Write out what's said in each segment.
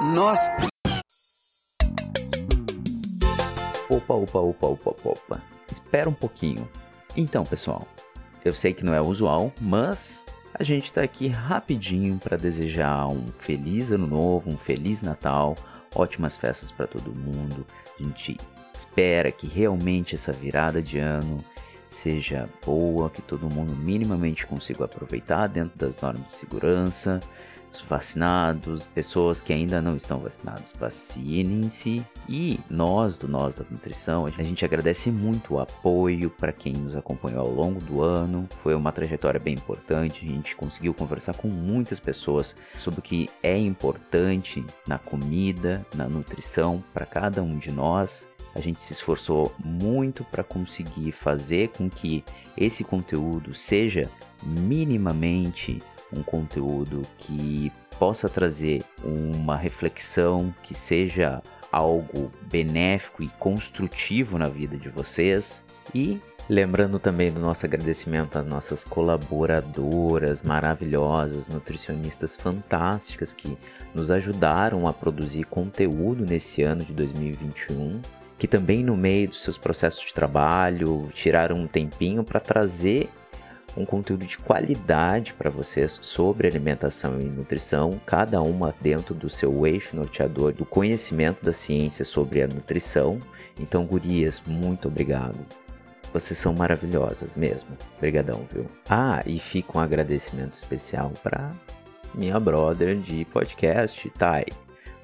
nós. Opa, opa, opa, opa, opa. Espera um pouquinho. Então, pessoal, eu sei que não é usual, mas a gente está aqui rapidinho para desejar um feliz ano novo, um feliz Natal, ótimas festas para todo mundo. A gente espera que realmente essa virada de ano seja boa, que todo mundo minimamente consiga aproveitar dentro das normas de segurança, vacinados, pessoas que ainda não estão vacinadas, vacinem-se. E nós, do Nós da Nutrição, a gente agradece muito o apoio para quem nos acompanhou ao longo do ano. Foi uma trajetória bem importante, a gente conseguiu conversar com muitas pessoas sobre o que é importante na comida, na nutrição para cada um de nós. A gente se esforçou muito para conseguir fazer com que esse conteúdo seja minimamente um conteúdo que possa trazer uma reflexão que seja algo benéfico e construtivo na vida de vocês. E Lembrando também do nosso agradecimento às nossas colaboradoras maravilhosas, nutricionistas fantásticas que nos ajudaram a produzir conteúdo nesse ano de 2021, que também no meio dos seus processos de trabalho tiraram um tempinho para trazer um conteúdo de qualidade para vocês sobre alimentação e nutrição, cada uma dentro do seu eixo norteador do conhecimento da ciência sobre a nutrição. Então, gurias, muito obrigado. Vocês são maravilhosas mesmo. Obrigadão, viu? Ah, e fica um agradecimento especial para minha brother de podcast, Thay.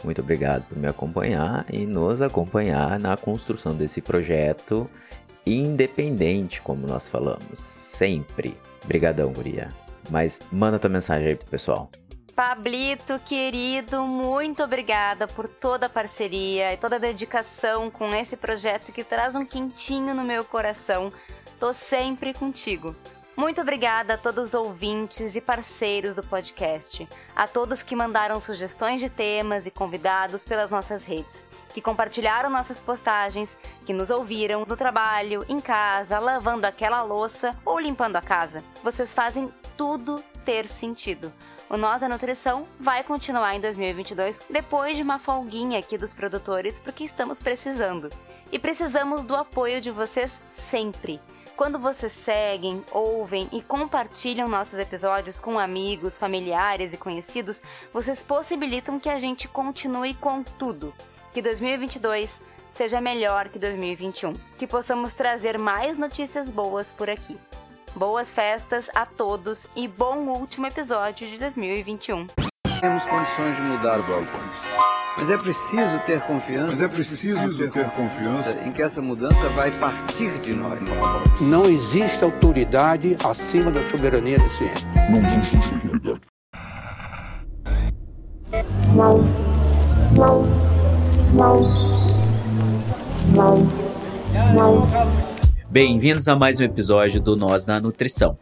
Muito obrigado por me acompanhar e nos acompanhar na construção desse projeto independente, como nós falamos, sempre. Brigadão, guria. Mas manda tua mensagem aí pro pessoal. Pablito, querido, muito obrigada por toda a parceria e toda a dedicação com esse projeto que traz um quentinho no meu coração. Tô sempre contigo. Muito obrigada a todos os ouvintes e parceiros do podcast, a todos que mandaram sugestões de temas e convidados pelas nossas redes, que compartilharam nossas postagens, que nos ouviram no trabalho, em casa, lavando aquela louça ou limpando a casa. Vocês fazem tudo ter sentido. O Nós da Nutrição vai continuar em 2022 depois de uma folguinha aqui dos produtores porque estamos precisando. E precisamos do apoio de vocês sempre. Quando vocês seguem, ouvem e compartilham nossos episódios com amigos, familiares e conhecidos, vocês possibilitam que a gente continue com tudo. Que 2022 seja melhor que 2021. Que possamos trazer mais notícias boas por aqui. Boas festas a todos e bom último episódio de 2021. Temos condições de mudar o balcão. Mas é preciso ter confiança. Mas é preciso ter, ter confiança em que essa mudança vai partir de nós. Não existe autoridade acima da soberania da ciência. Não existe autoridade. Bem-vindos a mais um episódio do Nós na Nutrição,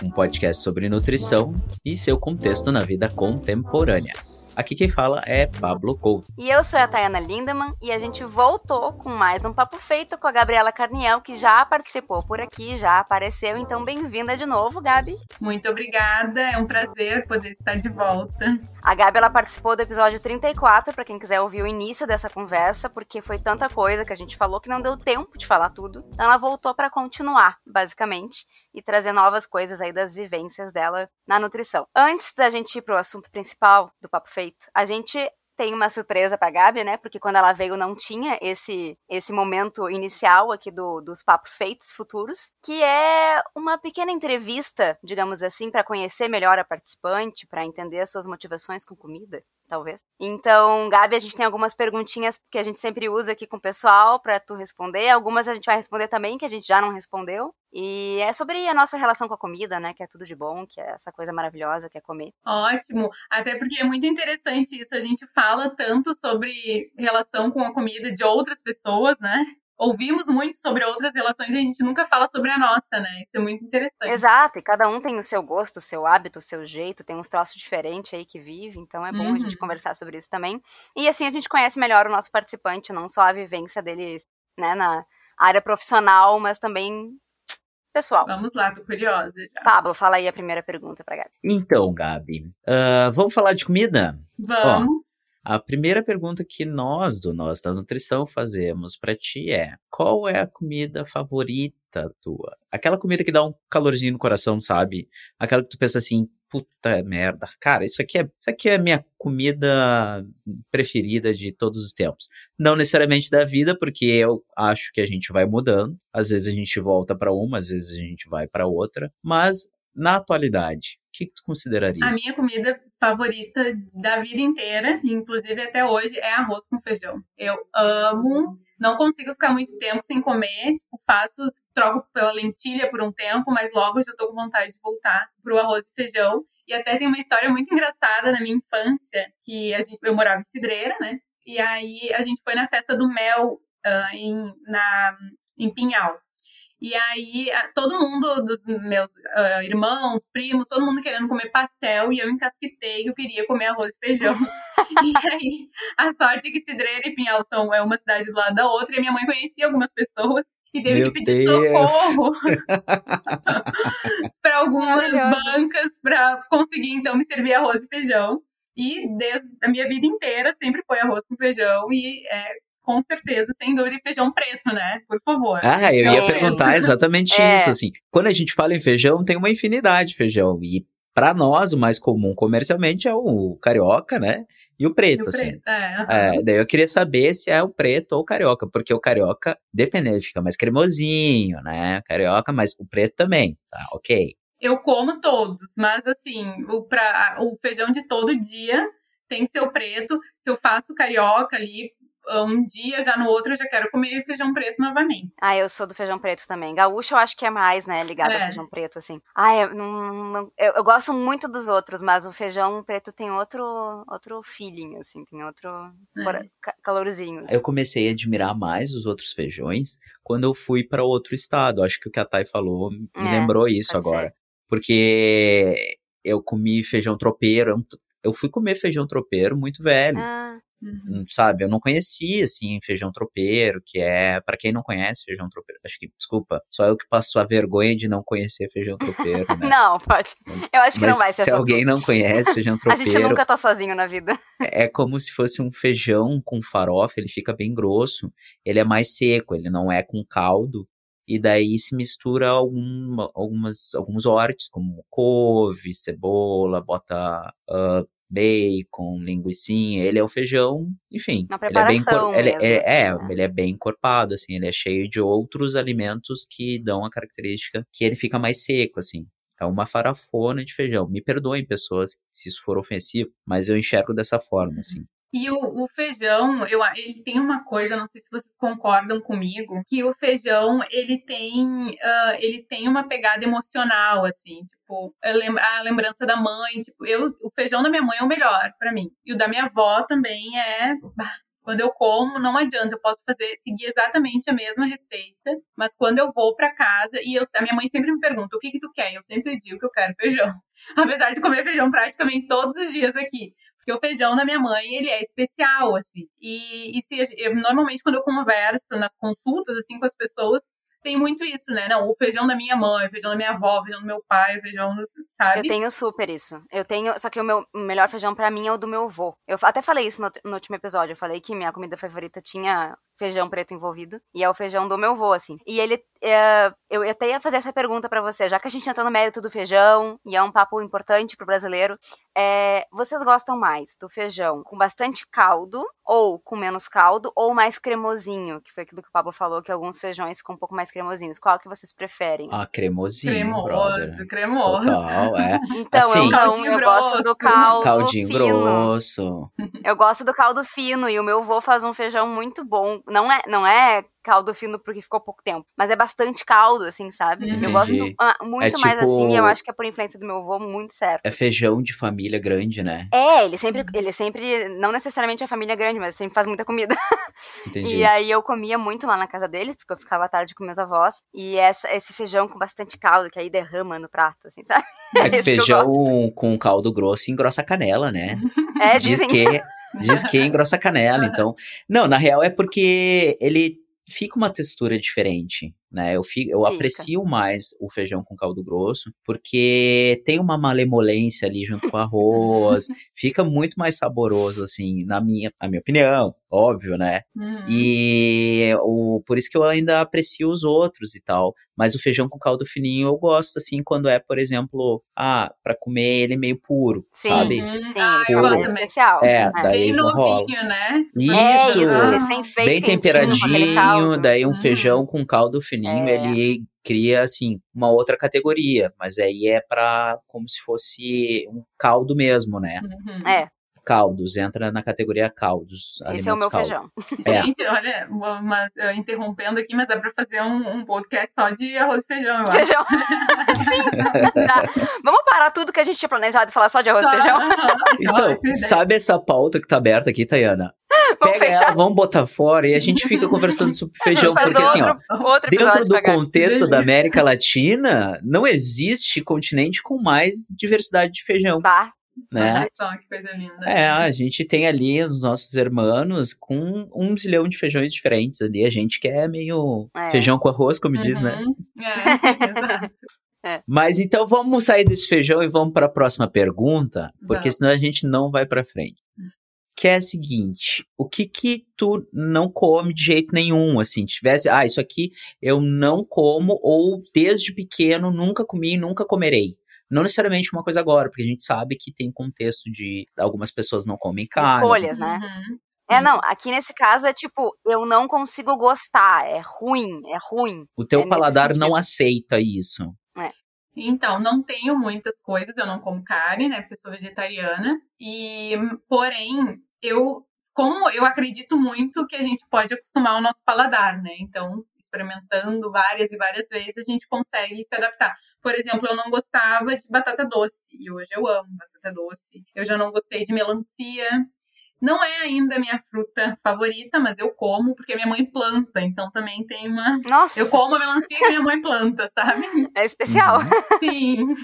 um podcast sobre nutrição e seu contexto na vida contemporânea. Aqui quem fala é Pablo Couto. E eu sou a Tayana Lindemann e a gente voltou com mais um papo feito com a Gabriela Carniel, que já participou por aqui, já apareceu. Então, bem-vinda de novo, Gabi. Muito obrigada, é um prazer poder estar de volta. A Gabi ela participou do episódio 34, para quem quiser ouvir o início dessa conversa, porque foi tanta coisa que a gente falou que não deu tempo de falar tudo. Então, ela voltou para continuar, basicamente e trazer novas coisas aí das vivências dela na nutrição. Antes da gente ir pro assunto principal do Papo Feito, a gente tem uma surpresa pra Gabi, né? Porque quando ela veio não tinha esse esse momento inicial aqui do, dos papos feitos futuros, que é uma pequena entrevista, digamos assim, para conhecer melhor a participante, para entender as suas motivações com comida talvez. Então, Gabi, a gente tem algumas perguntinhas que a gente sempre usa aqui com o pessoal para tu responder. Algumas a gente vai responder também que a gente já não respondeu. E é sobre a nossa relação com a comida, né? Que é tudo de bom, que é essa coisa maravilhosa que é comer. Ótimo. Até porque é muito interessante isso. A gente fala tanto sobre relação com a comida de outras pessoas, né? ouvimos muito sobre outras relações e a gente nunca fala sobre a nossa, né? Isso é muito interessante. Exato, e cada um tem o seu gosto, o seu hábito, o seu jeito, tem uns troços diferentes aí que vive, então é bom uhum. a gente uhum. conversar sobre isso também. E assim a gente conhece melhor o nosso participante, não só a vivência dele, né, na área profissional, mas também pessoal. Vamos lá, tô curiosa já. Pablo, fala aí a primeira pergunta pra Gabi. Então, Gabi, uh, vamos falar de comida? Vamos. A primeira pergunta que nós, do Nós da Nutrição, fazemos para ti é: qual é a comida favorita tua? Aquela comida que dá um calorzinho no coração, sabe? Aquela que tu pensa assim, puta merda, cara, isso aqui é, isso aqui é minha comida preferida de todos os tempos. Não necessariamente da vida, porque eu acho que a gente vai mudando. Às vezes a gente volta para uma, às vezes a gente vai para outra, mas na atualidade, o que, que tu consideraria? A minha comida favorita da vida inteira, inclusive até hoje, é arroz com feijão. Eu amo, não consigo ficar muito tempo sem comer, tipo, faço, troco pela lentilha por um tempo, mas logo já tô com vontade de voltar pro arroz e feijão. E até tem uma história muito engraçada na minha infância, que a gente, eu morava em Cidreira, né? E aí a gente foi na festa do mel uh, em, na, em Pinhal. E aí, todo mundo dos meus uh, irmãos, primos, todo mundo querendo comer pastel, e eu encasquetei que eu queria comer arroz e feijão. e aí, a sorte é que Cidreira e Pinhal são é uma cidade do lado da outra, e minha mãe conhecia algumas pessoas, e teve Meu que pedir Deus. socorro para algumas bancas para conseguir, então, me servir arroz e feijão. E desde a minha vida inteira sempre foi arroz com feijão, e é, com certeza, sem dúvida, e feijão preto, né? Por favor. Ah, eu ia É. perguntar exatamente É. isso, assim. Quando a gente fala em feijão, tem uma infinidade de feijão. E pra nós, o mais comum comercialmente é o carioca, né? E o preto, E o assim. preto, é. É, daí eu queria saber se é o preto ou o carioca, porque o carioca, dependendo, fica mais cremosinho, né? Carioca, mas o preto também, tá? Ok. Eu como todos, mas assim, o, pra, o feijão de todo dia tem que ser o preto. Se eu faço carioca ali um dia, já no outro eu já quero comer feijão preto novamente. Ah, eu sou do feijão preto também. Gaúcho eu acho que é mais, né, ligado É. ao feijão preto, assim. Ah, eu, não, não- eu, eu gosto muito dos outros, mas o feijão preto tem outro, outro feeling, assim, tem outro É. calorzinho. assim. Eu comecei a admirar mais os outros feijões quando eu fui para outro estado. Acho que o que a Thay falou me É, lembrou isso agora. Porque eu comi feijão tropeiro. eu- Eu fui comer feijão tropeiro muito velho. Ah, Uhum. Hum, sabe? Eu não conhecia, assim, feijão tropeiro, que é, pra quem não conhece feijão tropeiro, acho que, desculpa, só eu que passo a vergonha de não conhecer feijão tropeiro, né? Não, pode. Eu acho que Mas não vai ser se alguém não conhece feijão A tropeiro, gente nunca tá sozinho na vida. é como se fosse um feijão com farofa, ele fica bem grosso, ele é mais seco, ele não é com caldo, e daí se mistura alguma, algumas, alguns hortes, como couve, cebola, bota ah, bacon, linguicinha, ele é o feijão, enfim. Uma ele é bem preparação encor- ele, mesmo, é, assim, é, né? ele é bem encorpado, assim, ele é cheio de outros alimentos que dão a característica que ele fica mais seco, assim. É uma farafona de feijão. Me perdoem, pessoas, se isso for ofensivo, mas eu enxergo dessa forma, assim. E o, o feijão, eu, ele tem uma coisa, não sei se vocês concordam comigo, que o feijão, ele tem, ah, ele tem uma pegada emocional, assim, tipo, eu lem- a lembrança da mãe, tipo, eu, o feijão da minha mãe é o melhor pra mim. E o da minha avó também é, quando eu como, não adianta, eu posso fazer, seguir exatamente a mesma receita, mas quando eu vou pra casa, e eu, a minha mãe sempre me pergunta, o que que tu quer? Eu sempre digo que eu quero feijão. Apesar de comer feijão praticamente todos os dias aqui. Porque o feijão da minha mãe, ele é especial, assim. E, e se eu, normalmente, quando eu converso nas consultas, assim, com as pessoas, tem muito isso, né? Não, o feijão da minha mãe, o feijão da minha avó, o feijão do meu pai, o feijão do, sabe? Eu tenho super isso. Eu tenho, só que o meu melhor feijão pra mim é o do meu avô. Eu até falei isso no, no último episódio. Eu falei que minha comida favorita tinha feijão preto envolvido. E é o feijão do meu avô, assim. E ele. É, eu até ia fazer essa pergunta pra você, já que a gente entrou no mérito do feijão, e é um papo importante pro brasileiro. é, vocês gostam mais do feijão com bastante caldo, ou com menos caldo, ou mais cremosinho? Que foi aquilo que o Pablo falou, que alguns feijões ficam um pouco mais cremosinhos. Qual que vocês preferem? Ah, cremosinho, brother. cremoso, cremoso. Total, é. Então, assim- eu não, eu gosto do grosso. caldo Caldinho fino. grosso. Eu gosto do caldo fino e o meu avô faz um feijão muito bom. Não é, não é caldo fino porque ficou pouco tempo, mas é bastante caldo, assim, sabe? Entendi. Eu gosto ah, muito É mais tipo- assim e eu acho que é por influência do meu avô muito certo. É feijão de família grande, né? É, ele sempre, ele sempre, não necessariamente a família é grande, mas sempre faz muita comida. Entendi. E aí eu comia muito lá na casa deles, porque eu ficava à tarde com meus avós. E essa, esse feijão com bastante caldo, que aí derrama no prato, assim, sabe? É que esse que eu feijão com caldo grosso engrossa a canela, né? É, Diz dizem que, diz que engrossa a canela, então... Não, na real é porque ele fica uma textura diferente, né? Eu, fico, eu Fica. aprecio mais o feijão com caldo grosso, porque tem uma malemolência ali junto com o arroz, fica muito mais saboroso, assim, na minha, na minha opinião, óbvio, né? Uhum. E o, por isso que eu ainda aprecio os outros e tal. Mas o feijão com caldo fininho eu gosto, assim, quando é, por exemplo, ah, pra comer ele meio puro, Sim, sabe? Uhum. sim, Ah, eu gosto mais também. especial. É, né? daí Bem não rola. novinho, né? É Isso, isso, Ah. recém-feito, bem temperadinho, daí um Uhum. feijão com caldo fininho, É. ele cria, assim, uma outra categoria, mas aí é pra, como se fosse um caldo mesmo, né? Uhum. É, Caldos, entra na categoria caldos. esse é o meu alimentos feijão. caldo. É. Gente, olha, mas, interrompendo aqui, mas dá pra fazer um, um podcast só de arroz e feijão, eu acho. Feijão. Sim. Tá. Vamos parar tudo que a gente tinha planejado e falar só de arroz e feijão? Então, sabe essa pauta que tá aberta aqui, Tayana? Vamos Pega fechar? ela, vamos botar fora e a gente fica conversando sobre feijão, porque assim, ó, outro, outro dentro episódio do contexto da América Latina, não existe continente com mais diversidade de feijão, Bah, né? Olha só que coisa linda. É, a gente tem ali os nossos irmãos com um zilhão de feijões diferentes ali. A gente que é meio É. feijão com arroz, como diz, né? Uhum. É, exato. Mas então vamos sair desse feijão e vamos para a próxima pergunta, porque Vamos. senão a gente não vai para frente. Que é a seguinte, o que que tu não come de jeito nenhum, assim, tivesse, ah, isso aqui eu não como ou desde pequeno nunca comi, nunca comerei. Não necessariamente uma coisa agora, porque a gente sabe que tem contexto de algumas pessoas não comem carne. escolhas, né? Uhum. É, não, aqui nesse caso é tipo, eu não consigo gostar, é ruim, é ruim. O teu É paladar não aceita isso. Então, não tenho muitas coisas, eu não como carne, né, porque eu sou vegetariana. E, porém, eu, como eu acredito muito que a gente pode acostumar o nosso paladar, né? Então, experimentando várias e várias vezes, a gente consegue se adaptar. Por exemplo, eu não gostava de batata doce, e hoje eu amo batata doce. Eu já não gostei de melancia. Não é ainda a minha fruta favorita, mas eu como porque minha mãe planta, então também tem uma. Nossa, Eu como a melancia que minha mãe planta, sabe? é especial. Uhum. Sim.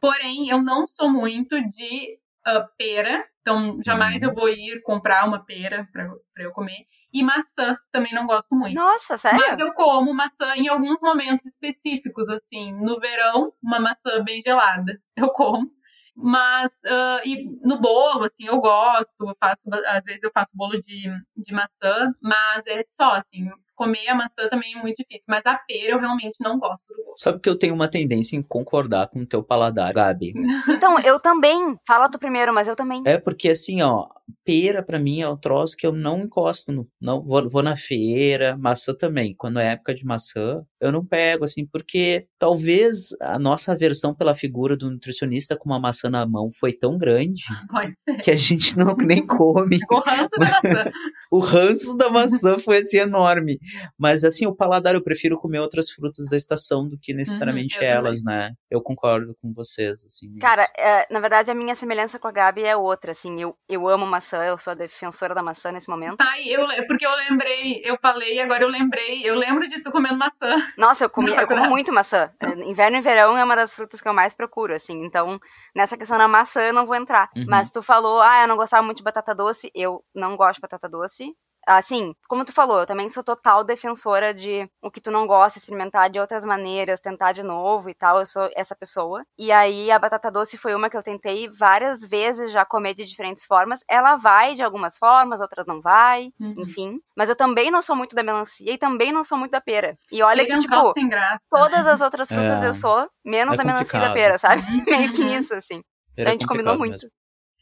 Porém, eu não sou muito de ah, pera. Então, jamais Uhum. eu vou ir comprar uma pera pra, pra eu comer. E maçã, também não gosto muito. Nossa, sério? Mas eu como maçã em alguns momentos específicos, assim. No verão, uma maçã bem gelada. Eu como. Mas, ah, e no bolo, assim, eu gosto. Eu faço, às vezes eu faço bolo de, de maçã. Mas é só, assim, comer a maçã também é muito difícil. Mas a pera eu realmente não gosto do gosto. Sabe que eu tenho uma tendência em concordar com o teu paladar, Gabi. Então, eu também. Fala tu primeiro, mas eu também. É porque assim, ó, pera pra mim é um troço que eu não encosto no, não vou, vou na feira, maçã também. Quando é época de maçã, eu não pego assim, porque talvez a nossa aversão pela figura do nutricionista com uma maçã na mão foi tão grande Pode ser. que a gente não nem come. O ranço da maçã. O ranço da maçã foi assim enorme. Mas assim, o paladar eu prefiro comer outras frutas da estação do que necessariamente eu elas, né? Eu concordo com vocês, assim. Cara, é, na verdade, a minha semelhança com a Gabi é outra, assim. Eu, eu amo maçã, eu sou a defensora da maçã nesse momento. Tá, e eu, porque eu lembrei, eu falei, agora eu lembrei, eu lembro de tu comendo maçã. Nossa, eu, comi, eu como muito maçã. É, Inverno e verão é uma das frutas que eu mais procuro, assim. Então, nessa questão da maçã, eu não vou entrar. Uhum. Mas tu falou, ah, eu não gostava muito de batata doce. Eu não gosto de batata doce. Assim, como tu falou, eu também sou total defensora de o que tu não gosta, experimentar de outras maneiras, tentar de novo e tal. Eu sou essa pessoa. E aí, a batata doce foi uma que eu tentei várias vezes já comer de diferentes formas. Ela vai de algumas formas, outras não vai, Uhum. enfim. Mas eu também não sou muito da melancia e também não sou muito da pera. E olha que, é tipo, graça. todas as outras frutas É. eu sou, menos É da melancia e da pera, sabe? Meio que nisso, assim. Era a gente combinou muito. mesmo.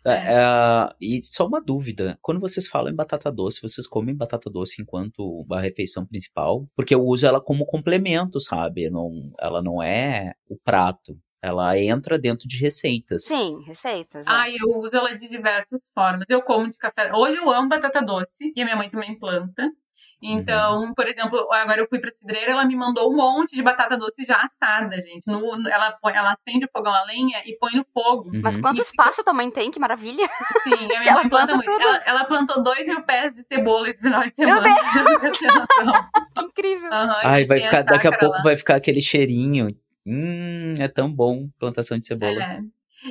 É, é, e só uma dúvida, quando vocês falam em batata doce, vocês comem batata doce enquanto a refeição principal? Porque eu uso ela como complemento, sabe? Não, ela não é o prato. Ela entra dentro de receitas. Sim, receitas. é. Ai, eu uso ela de diversas formas. Eu como de café. Hoje eu amo batata doce e a minha mãe também planta. Então, por exemplo, agora eu fui pra cidreira, ela me mandou um monte de batata doce já assada, gente. No, no- ela, ela acende o fogão a lenha e põe no fogo. Uhum. Mas quanto E fica- espaço tua mãe tem? Que maravilha. Sim, a minha Que ela mãe planta planta muito. tudo. Ela, ela plantou dois mil pés de cebola esse final de Meu semana. Ter noção. Que incrível. A Ai, vai ficar, daqui a pouco lá. vai ficar aquele cheirinho. Hum, é tão bom plantação de cebola. É.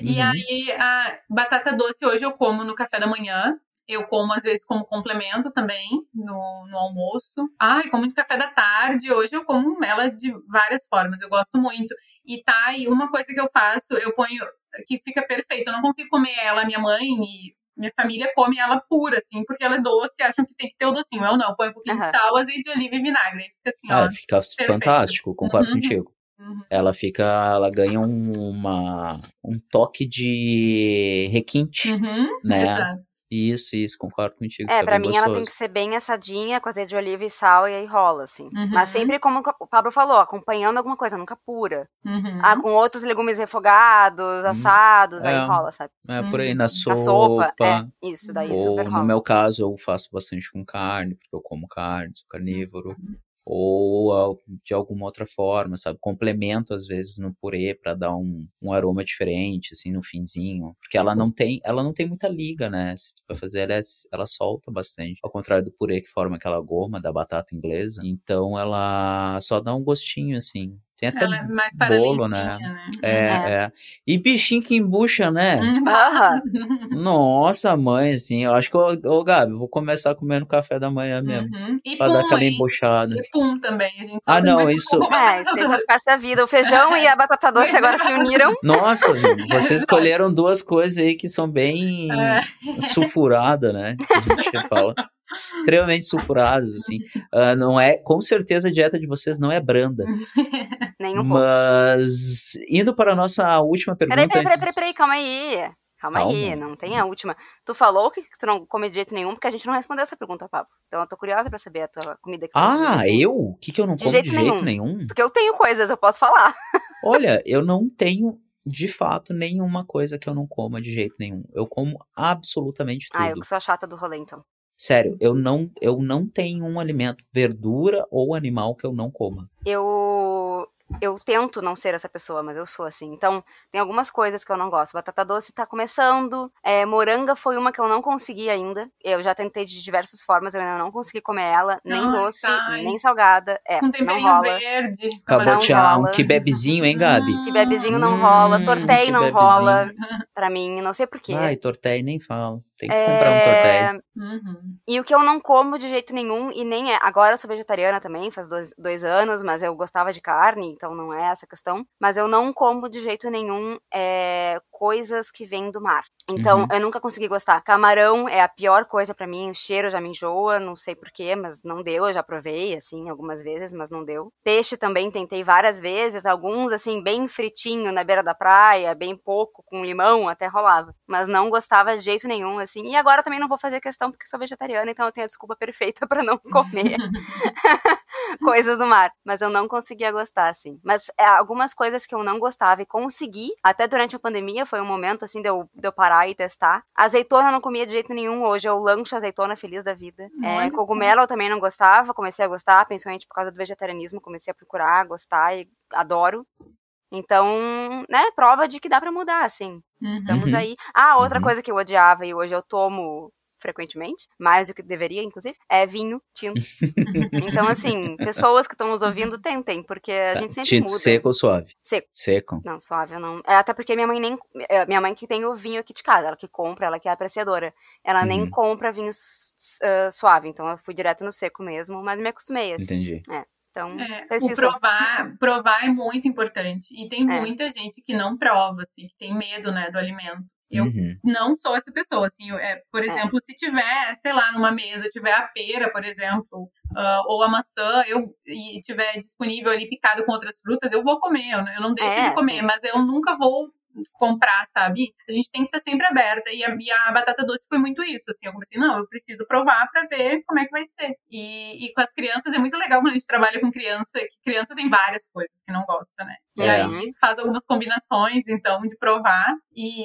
E Uhum. aí, a batata doce hoje eu como no café da manhã. Eu como, às vezes, como complemento também no, no almoço. Ai, como de café da tarde. Hoje eu como ela de várias formas. Eu gosto muito. E tá, e uma coisa que eu faço, eu ponho que fica perfeito. Eu não consigo comer ela, minha mãe e minha família come ela pura, assim, porque ela é doce, acham que tem que ter o docinho. Eu não, põe um pouquinho Aham. de sal, azeite de oliva e vinagre. Aí fica assim, Ah, ó. fica perfeito. fantástico, concordo Uhum. contigo. Uhum. Ela fica, ela ganha um, uma, um toque de requinte, Uhum, né? Exato. Isso, isso, concordo contigo. É, fica pra mim ela tem gostoso. que ser bem assadinha, com azeite de oliva e sal, e aí rola, assim. Uhum. Mas sempre como o Pablo falou, acompanhando alguma coisa, nunca pura. Uhum. Ah, com outros legumes refogados, assados, aí É. rola, sabe? É, por aí, Uhum. na Na sopa. sopa, é, isso, daí ou super no rola. meu caso, eu faço bastante com carne, porque eu como carne, sou carnívoro. Ou de alguma outra forma, sabe? Complemento, às vezes, no purê para dar um, um aroma diferente, assim, no finzinho. Porque ela não tem, ela não tem muita liga, né? Vai fazer, ela, é- ela solta bastante. Ao contrário do purê que forma aquela goma da batata inglesa. Então, ela só dá um gostinho, assim. Tem até Ela é mais bolo, né? né? É, É. é. E bichinho que embucha, né? Hum, Aham. Nossa, mãe, assim, eu acho que, ô, ô Gabi, vou começar comendo café da manhã mesmo. Uhum. E Pra dar pum, aquela hein? embuchada. E pum também. A gente Ah, não, é isso- pum, É, isso faz parte da vida. O feijão e a batata doce agora se uniram. Nossa, vocês escolheram duas coisas aí que são bem É. sulfuradas, né? Que a gente fala. Extremamente sulfuradas, assim. Ah, não é, com certeza a dieta de vocês não é branda. Mas, indo para a nossa última pergunta. Peraí, peraí, peraí, peraí, peraí, calma aí. Calma, aí, Calma. não tem a última. Tu falou que tu não come de jeito nenhum, porque a gente não respondeu essa pergunta, Pablo. Então eu tô curiosa pra saber a tua comida que tu come Ah, nenhum. eu? O que, que eu não De como jeito de jeito nenhum? Porque eu tenho coisas, eu posso falar. Olha, eu não tenho, de fato, nenhuma coisa que eu não coma de jeito nenhum. Eu como absolutamente tudo. Ah, eu que sou a chata do rolê, então. Sério, eu não, eu não tenho um alimento, verdura ou animal que eu não coma. Eu. Eu tento não ser essa pessoa, mas eu sou assim. Então, tem algumas coisas que eu não gosto. Batata doce tá começando. É, moranga foi uma que eu não consegui ainda. Eu já tentei de diversas formas, eu ainda não consegui comer ela. Nem Ai, doce, ai. nem salgada. É, Com não temperinho rola. verde. Acabou de chamar um rola. kebabzinho, hein, Gabi? Hum. Que bebezinho não Hum, rola, tortei que não bebezinho. rola pra mim, não sei porquê. Ai, tortéi, nem falo. Tem que comprar um tortéi. É, Uhum. E o que eu não como de jeito nenhum, e nem é. Agora eu sou vegetariana também, faz dois, dois anos, mas eu gostava de carne, então não é essa questão. Mas eu não como de jeito nenhum é, coisas que vêm do mar. Então Uhum. eu nunca consegui gostar. Camarão é a pior coisa pra mim, o cheiro já me enjoa, não sei porquê, mas não deu. Eu já provei, assim, algumas vezes, mas não deu. Peixe também tentei várias vezes, alguns, assim, bem fritinho na beira da praia, bem pouco, com limão, até rolava. Mas não gostava de jeito nenhum, assim. E agora também não vou fazer questão porque sou vegetariana, então eu tenho a desculpa perfeita pra não comer coisas do mar. Mas eu não conseguia gostar, assim. Mas é, algumas coisas que eu não gostava e consegui, até durante a pandemia, foi um momento, assim, de eu, de eu parar e testar. Azeitona eu não comia de jeito nenhum hoje, eu lancho azeitona feliz da vida. É, cogumelo eu também não gostava, comecei a gostar, principalmente por causa do vegetarianismo, comecei a procurar, gostar e adoro. Então, né, prova de que dá pra mudar, assim. Uhum. Estamos Uhum. aí. Ah, outra Uhum. coisa que eu odiava e hoje eu tomo frequentemente, mais do que deveria, inclusive, é vinho tinto. então, assim, pessoas que estão nos ouvindo, tentem, porque a gente sempre Tinto muda. Tá, seco ou suave? Seco. Seco. Não, suave eu não. É, até porque minha mãe nem. é, Minha mãe que tem o vinho aqui de casa, ela que compra, ela que é apreciadora. Ela nem Uhum. compra vinho s- ah, suave, então eu fui direto no seco mesmo, mas me acostumei, assim. Entendi. Então, É, o provar, provar é muito importante. E tem É. muita gente que não prova, assim, que tem medo, né, do alimento. Eu Uhum. não sou essa pessoa, assim, eu- é, por exemplo, se tiver, sei lá, numa mesa, tiver a pera, por exemplo, ah, ou a maçã, eu, e tiver disponível ali picado com outras frutas, eu vou comer, eu, não- eu não deixo É, de comer, sim. mas eu nunca vou comprar, sabe? A gente tem que estar sempre aberta. E a, e a batata doce foi muito isso, assim. Eu comecei, não, eu preciso provar pra ver como é que vai ser. E, e com as crianças é muito legal quando a gente trabalha com criança, que criança tem várias coisas que não gosta, né? E É. aí faz algumas combinações, então, de provar. E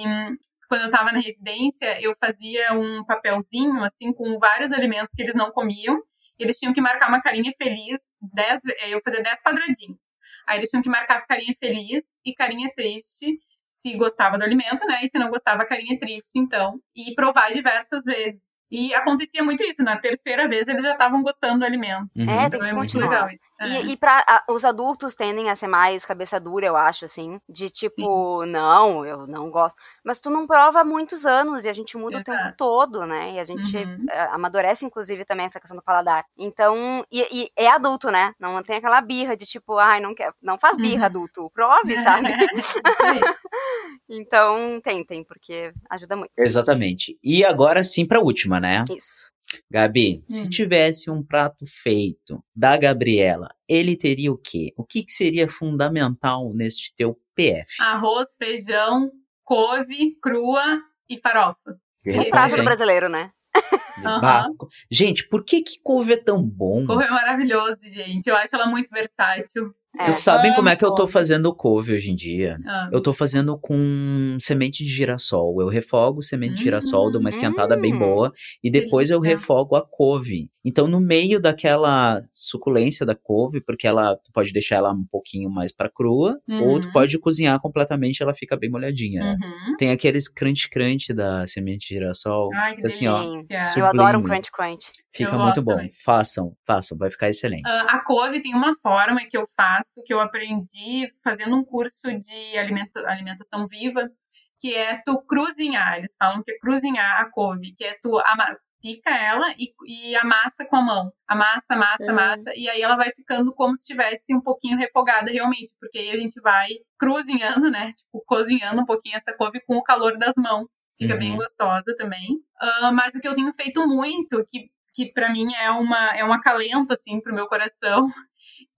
quando eu tava na residência, eu fazia um papelzinho, assim, com vários alimentos que eles não comiam. Eles tinham que marcar uma carinha feliz, dez, eh, eu fazia 10 quadradinhos. Aí eles tinham que marcar carinha feliz e carinha triste, se gostava do alimento, né? E se não gostava, carinha triste, então. E provar diversas vezes. E acontecia muito isso. Na terceira vez eles já estavam gostando do alimento. Uhum. É, tem Então que é muito continuar. legal isso. É. E, e pra, a- os adultos tendem a ser mais cabeça dura, eu acho, assim. De tipo, não, eu não gosto. Mas tu não prova há muitos anos e a gente muda o tempo Exato. todo, né? E a gente Uhum. eh, amadurece, inclusive, também essa questão do paladar. Então, e, e é adulto, né? Não tem aquela birra de tipo, ai, não quer. Não faz birra, Uhum. adulto. Prove, sabe? Isso aí. então, tentem, porque ajuda muito. Exatamente. E agora sim pra última, né? Isso. Gabi, se Hum. tivesse um prato feito da Gabriela, ele teria o quê? O que, que seria fundamental neste teu PF? Arroz, feijão, couve, crua e farofa. O prato do brasileiro, né? Bah, Gente, por que, que couve é tão bom? Couve é maravilhoso, gente. Eu acho ela muito versátil. É. Vocês sabem como é que eu tô fazendo couve hoje em dia? Ah, Eu tô fazendo com semente de girassol. Eu refogo semente de girassol, dou uma esquentada bem Hum, boa e depois eu delícia. refogo a couve. Então, no meio daquela suculência da couve, porque ela tu pode deixar ela um pouquinho mais pra crua, ou tu Uhum. pode cozinhar completamente, ela fica bem molhadinha. né? uhum. Tem aqueles crunch crunch da semente de girassol. Ai, que Então, assim, ó, Sublime. eu adoro um crunch crunch. Fica Eu muito bom. também. Façam, façam, vai ficar excelente. Ah, a couve tem uma forma que eu faço, que eu aprendi fazendo um curso de alimenta- alimentação viva, que é tu cruzinhar. Eles falam que é cruzinhar a couve, que é tu pica ela e, e amassa com a mão. Amassa, amassa, Hum. amassa. E aí ela vai ficando como se estivesse um pouquinho refogada realmente, porque aí a gente vai cruzinhando, né? Tipo, cozinhando um pouquinho essa couve com o calor das mãos. Fica Uhum. bem gostosa também. Ah, mas o que eu tenho feito muito, que, que para mim é, uma, é um acalento, assim, pro meu coração,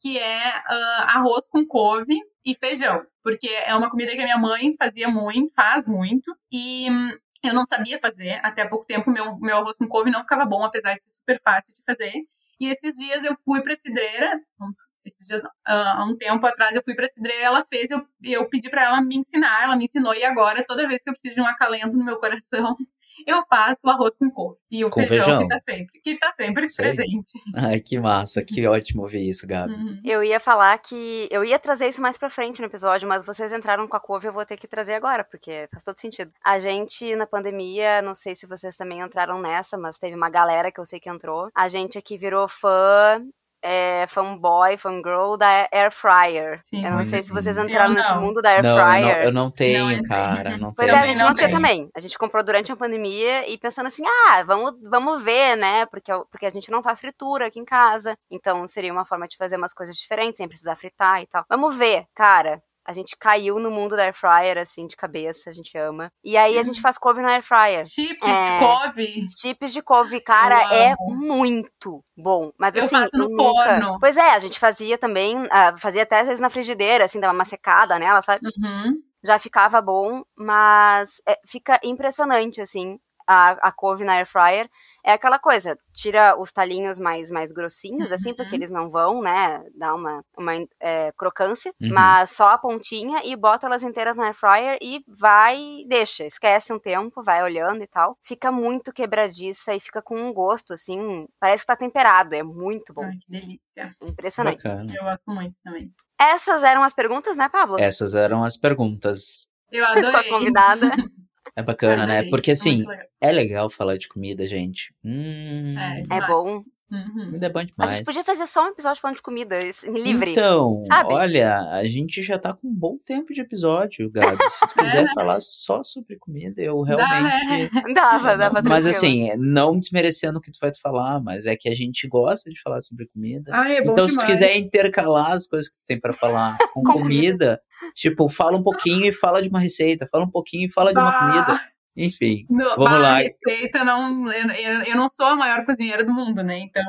que é ah, arroz com couve e feijão. Porque é uma comida que a minha mãe fazia muito, faz muito, e hum, eu não sabia fazer. Até há pouco tempo, meu, meu arroz com couve não ficava bom, apesar de ser super fácil de fazer. E esses dias eu fui pra cidreira, não, esses dias ah, há um tempo atrás eu fui pra cidreira, ela fez, eu, eu pedi pra ela me ensinar, ela me ensinou, e agora, toda vez que eu preciso de um acalento no meu coração, eu faço o arroz com couve. E o Com feijão, feijão? que tá sempre, que tá sempre Sei. presente. Ai, que massa, que ótimo ouvir isso, Gabi. Uhum. Eu ia falar que. Eu ia trazer isso mais pra frente no episódio, mas vocês entraram com a couve, eu vou ter que trazer agora, porque faz todo sentido. A gente, na pandemia, não sei se vocês também entraram nessa, mas teve uma galera que eu sei que entrou. A gente aqui virou fã. É, fanboy, fangirl da Air Fryer. Sim. eu não sei se vocês Eu entraram não. nesse mundo da Air não, eu não, Fryer. eu não tenho, Não cara. Não Pois é, tenho. a gente não não tinha tenho. também. A gente comprou durante a pandemia e pensando assim, ah, vamos, vamos ver, né? Porque, porque a gente não faz fritura aqui em casa. Então seria uma forma de fazer umas coisas diferentes, sem precisar fritar e tal. Vamos ver, cara. A gente caiu no mundo da air fryer, assim, de cabeça, a gente ama. E aí a gente faz couve na air fryer. Chips É. de couve. Chips de couve, cara, é muito bom. Mas Eu assim, faço no nunca- forno. Pois é, a gente fazia também, ah, fazia até às vezes na frigideira, assim, dava uma secada nela, sabe? Uhum. já ficava bom, mas é, fica impressionante, assim, a, a couve na air fryer. É aquela coisa, tira os talinhos mais, mais grossinhos, assim, Uhum. porque eles não vão, né, dar uma, uma é, crocância, Uhum. mas só a pontinha e bota elas inteiras na air fryer e vai, deixa, esquece um tempo, vai olhando e tal. Fica muito quebradiça e fica com um gosto, assim, parece que tá temperado, é muito bom, Ai, que delícia. impressionante. Bacana. Eu gosto muito também. Essas eram as perguntas, né, Pablo? Essas eram as perguntas. Eu adorei. convidada. É bacana, né? Porque assim, é legal falar de comida, gente. Hum, É. É bom. Uhum. comida é bom A demais. gente podia fazer só um episódio falando de comida, livre. Então, sabe? olha, a gente já tá com um bom tempo de episódio, Gabi. Se tu quiser falar só sobre comida, eu Dá, realmente. né? Dava, dava Mas tranquilo. assim, não desmerecendo o que tu vai te falar, mas é que a gente gosta de falar sobre comida. Ai, é bom então, se tu demais. quiser intercalar as coisas que tu tem pra falar com Com comida, tipo, fala um pouquinho e fala de uma receita, fala um pouquinho e fala de uma Bah, comida. Enfim, No, Vamos bah, lá. A receita não. Eu, eu, não sou a maior cozinheira do mundo, né? Então.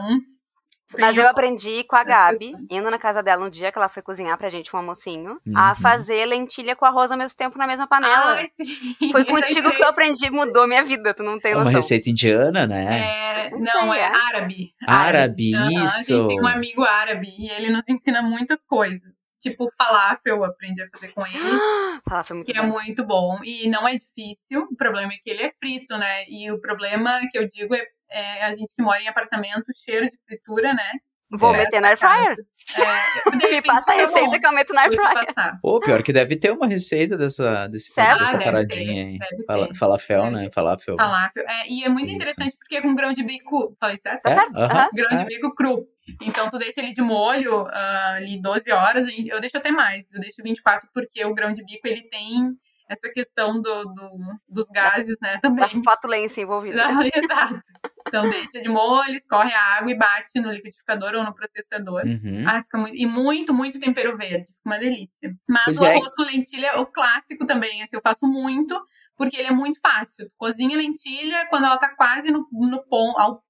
Mas eu aprendi com a Gabi, indo na casa dela um dia que ela foi cozinhar pra gente um almocinho, a Uhum. fazer lentilha com arroz ao mesmo tempo na mesma panela. Ai, sim. Foi contigo que eu aprendi, mudou minha vida, tu não tem é uma noção. receita indiana, né? É, Não não, sei, é é? árabe. Árabe, A isso. gente tem um amigo árabe e ele nos ensina muitas coisas. Tipo, falafel, eu aprendi a fazer com ele, Fala, foi muito que é bom. muito bom. E não é difícil. O problema é que ele é frito, né? E o problema que eu digo é, é a gente que mora em apartamento, cheiro de fritura, né? Vou É. meter na air fryer. É, Me repente passa a receita bom. que eu meto na air fryer. Pô, pior que deve ter uma receita dessa, desse, Sério? dessa Ah, paradinha ter, aí. Fala- falafel, Deve né? Falafel. Falafel. É, e é muito Isso. interessante porque é com grão de bico. Falei certo? Tá É? certo? Aham. Aham. Grão de É. bico cru. Então tu deixa ele de molho ah, ali 12 horas. e Eu deixo até mais. Eu deixo 24 porque o grão de bico ele tem essa questão do, do- dos gases, né? Também. Da flatulência envolvida. Exato. Então deixa de molho, escorre a água e bate no liquidificador ou no processador. Uhum. Ah, fica muito. E muito, muito tempero verde. Fica uma delícia. Mas Pois o é. arroz com lentilha é o clássico também. Assim, eu faço muito, porque ele é muito fácil. Cozinha a lentilha quando ela tá quase no, no pão. Ao,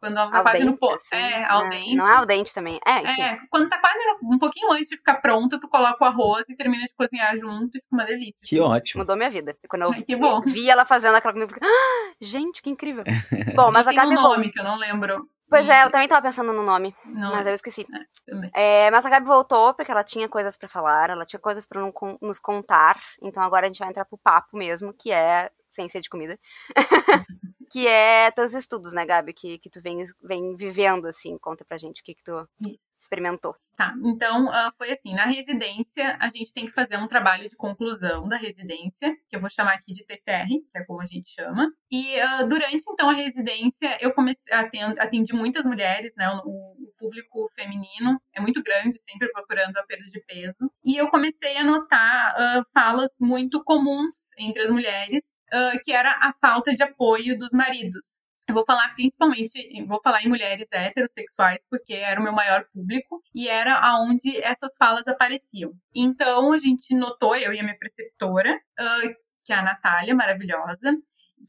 quando ela tá Al quase dente, no pão. assim, é, ao né? dente. Não é al dente também. É, enfim. É, quando tá quase no- um pouquinho antes de ficar pronta, tu coloca o arroz e termina de cozinhar junto e fica uma delícia. Que ótimo. Mudou minha vida. Quando eu Ai, que bom. vi ela fazendo aquela comida, eu fiquei, ah, gente, que incrível. Bom, mas E a tem um Gabi voltou. nome que eu não lembro. Pois é, eu também tava pensando no nome, Não, mas eu esqueci. também. É, mas a Gabi voltou porque ela tinha coisas pra falar, ela tinha coisas con- nos contar. Então agora a gente vai entrar pro papo mesmo, que é ciência de comida. que é teus estudos, né, Gabi? Que, que tu vem, vem vivendo, assim. Conta pra gente o que, que tu Isso. experimentou. Tá, então ah, foi assim, na residência a gente tem que fazer um trabalho de conclusão da residência, que eu vou chamar aqui de TCR, que é como a gente chama. E ah, durante então a residência eu comecei atendi, atendi muitas mulheres, né? O, o público feminino é muito grande, sempre procurando a perda de peso. E eu comecei a notar ah, falas muito comuns entre as mulheres, ah, que era a falta de apoio dos maridos. Eu vou falar principalmente, vou falar em mulheres heterossexuais, porque era o meu maior público e era aonde essas falas apareciam. Então a gente notou, eu e a minha preceptora, ah, que é a Natália, maravilhosa,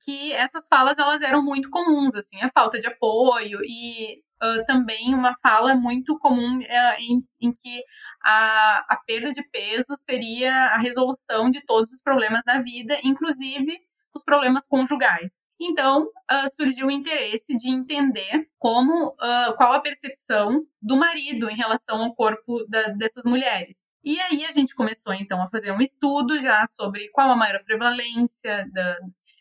que essas falas elas eram muito comuns, assim, a falta de apoio e ah, também uma fala muito comum ah, em, em que a, a perda de peso seria a resolução de todos os problemas da vida, inclusive os problemas conjugais. Então, ah, surgiu o interesse de entender como, ah, qual a percepção do marido em relação ao corpo da- dessas mulheres. E aí a gente começou então a fazer um estudo já sobre qual a maior prevalência da,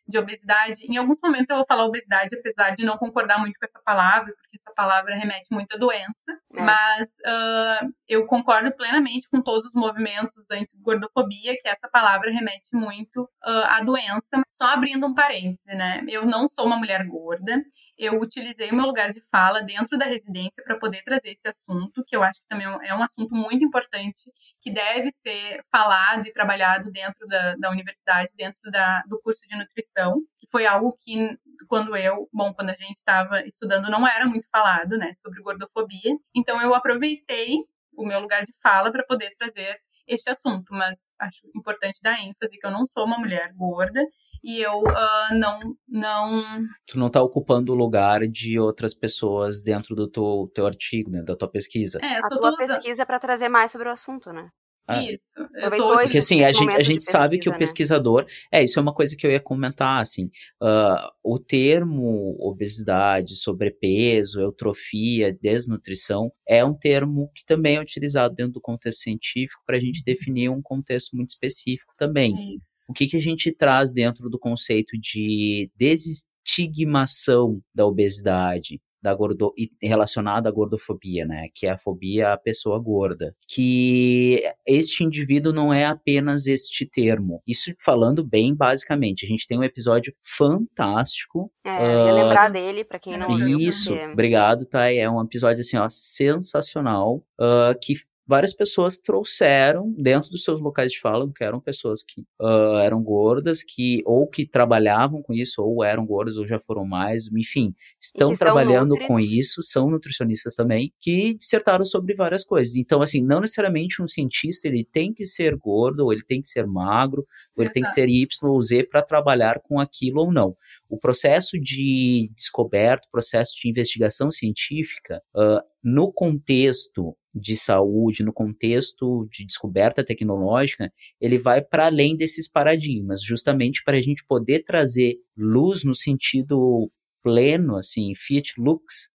de obesidade. Em alguns momentos eu vou falar obesidade, apesar de não concordar muito com essa palavra, porque essa palavra remete muito à doença. É. Mas ah, eu concordo plenamente com todos os movimentos anti-gordofobia, que essa palavra remete muito ah, à doença. Só abrindo um parêntese, né? Eu não sou uma mulher gorda. Eu utilizei o meu lugar de fala dentro da residência para poder trazer esse assunto, que eu acho que também é um assunto muito importante, que deve ser falado e trabalhado dentro da, da universidade, dentro da, do curso de nutrição, que foi algo que, quando eu, bom, quando a gente estava estudando, não era muito falado, né, sobre gordofobia. Então, eu aproveitei o meu lugar de fala para poder trazer este assunto, mas acho importante dar ênfase que eu não sou uma mulher gorda e eu ah, não, não Tu não tá ocupando o lugar de outras pessoas dentro do teu, teu artigo, né? Da tua pesquisa. é, A tua usando pesquisa é pra trazer mais sobre o assunto, né? Ah. isso. Eu Aproveitou Porque assim, a gente, a gente sabe que o né? pesquisador. É, isso é uma coisa que eu ia comentar, assim. ah, o termo obesidade, sobrepeso, eutrofia, desnutrição é um termo que também é utilizado dentro do contexto científico para a gente definir um contexto muito específico também. Isso. O que, que a gente traz dentro do conceito de desestigmação da obesidade? Da gordo, relacionada à gordofobia, né? Que é a fobia à pessoa gorda. Que este indivíduo não é apenas este termo. Isso falando bem basicamente. A gente tem um episódio fantástico É, eu ia lembrar dele, pra quem não viu. isso, porque- obrigado, Thay. É um episódio assim, ó, sensacional, ah, que várias pessoas trouxeram dentro dos seus locais de fala, que eram pessoas que ah, eram gordas, que ou que trabalhavam com isso, ou eram gordas, ou já foram mais, enfim, estão trabalhando nutris. com isso, são nutricionistas também, que dissertaram sobre várias coisas. Então, assim, não necessariamente um cientista ele tem que ser gordo, ou ele tem que ser magro, ou ele tem que Exato. ser Y ou Z para trabalhar com aquilo ou não o processo de descoberta, o processo de investigação científica, ah, no contexto de saúde, no contexto de descoberta tecnológica, ele vai para além desses paradigmas, justamente para a gente poder trazer luz no sentido pleno, assim, fiat lux,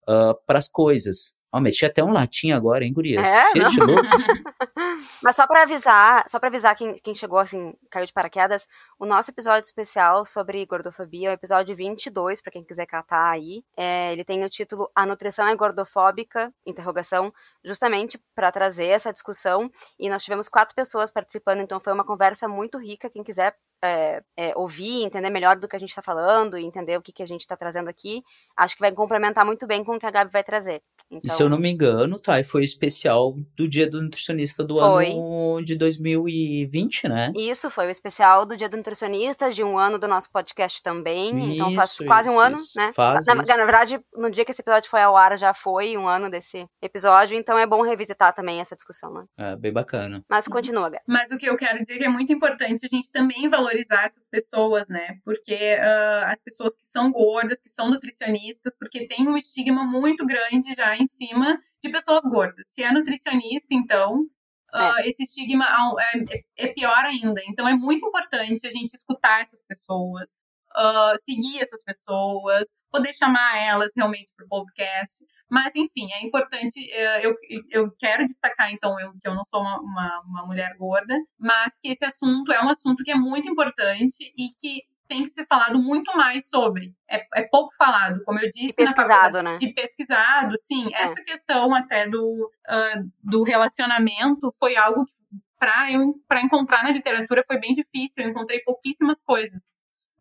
para as coisas, Ó, meti até um latim agora, hein, gurias? É, loucos. Mas só pra avisar, só para avisar quem, quem chegou assim, caiu de paraquedas, o nosso episódio especial sobre gordofobia é o episódio 22, pra quem quiser catar aí. É, ele tem o título A nutrição é gordofóbica? Interrogação, justamente pra trazer essa discussão. E nós tivemos quatro pessoas participando, então foi uma conversa muito rica. Quem quiser é, é, ouvir, entender melhor do que a gente está falando e entender o que, que a gente está trazendo aqui, acho que vai complementar muito bem com o que a Gabi vai trazer. Então, E se eu não me engano, tá, e foi o especial do Dia do Nutricionista do Foi. ano de 2020, né? Isso foi o especial do Dia do Nutricionista, de um ano do nosso podcast também. então faz Isso, quase um isso, ano, isso. né? Faz na, isso. na verdade, no dia que esse episódio foi ao ar, já foi um ano desse episódio, então é bom revisitar também essa discussão, né? É, bem bacana. Mas continua, Gabi. Mas o que eu quero dizer é que é muito importante a gente também valorizar essas pessoas, né? Porque ah, as pessoas que são gordas, que são nutricionistas, porque tem um estigma muito grande já em cima de pessoas gordas. Se é nutricionista, então. ah, esse estigma ao- é, é pior ainda. Então é muito importante a gente escutar essas pessoas, ah, seguir essas pessoas, poder chamar elas realmente para o podcast. Mas, enfim, é importante. eh, Eu, eu quero destacar, então, eu, que eu não sou uma, uma, uma mulher gorda, mas que esse assunto é um assunto que é muito importante e que tem que ser falado muito mais sobre. É, é pouco falado, como eu disse. E pesquisado, né? e pesquisado, sim. É. Essa questão até do, ah, do relacionamento foi algo que, para eu para encontrar na literatura, foi bem difícil. Eu encontrei pouquíssimas coisas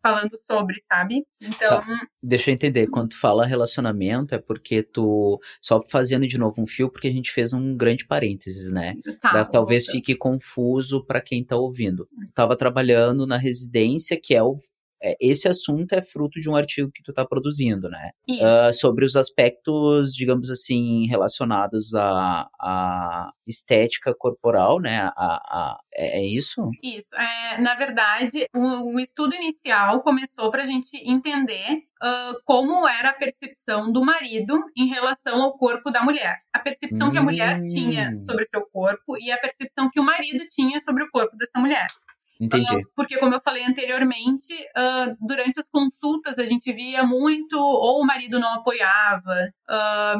falando sobre, sabe? Então, Deixa eu entender, quando tu fala relacionamento, é porque tu. Só fazendo de novo um fio, porque a gente fez um grande parênteses, né? tá. Da- talvez fique confuso para quem tá ouvindo. Tava trabalhando na residência, que é o. é, esse assunto é fruto de um artigo que tu tá produzindo, né? Isso. Ah, sobre os aspectos, digamos assim, relacionados à, à estética corporal, né? A, a- é, é isso? Isso. É, na verdade, o, o estudo inicial começou para a gente entender ah, como era a percepção do marido em relação ao corpo da mulher. A percepção que a mulher Hum. tinha sobre seu corpo e a percepção que o marido tinha sobre o corpo dessa mulher. Entendi. Ah, porque, como eu falei anteriormente, ah, durante as consultas a gente via muito, ou o marido não apoiava ah,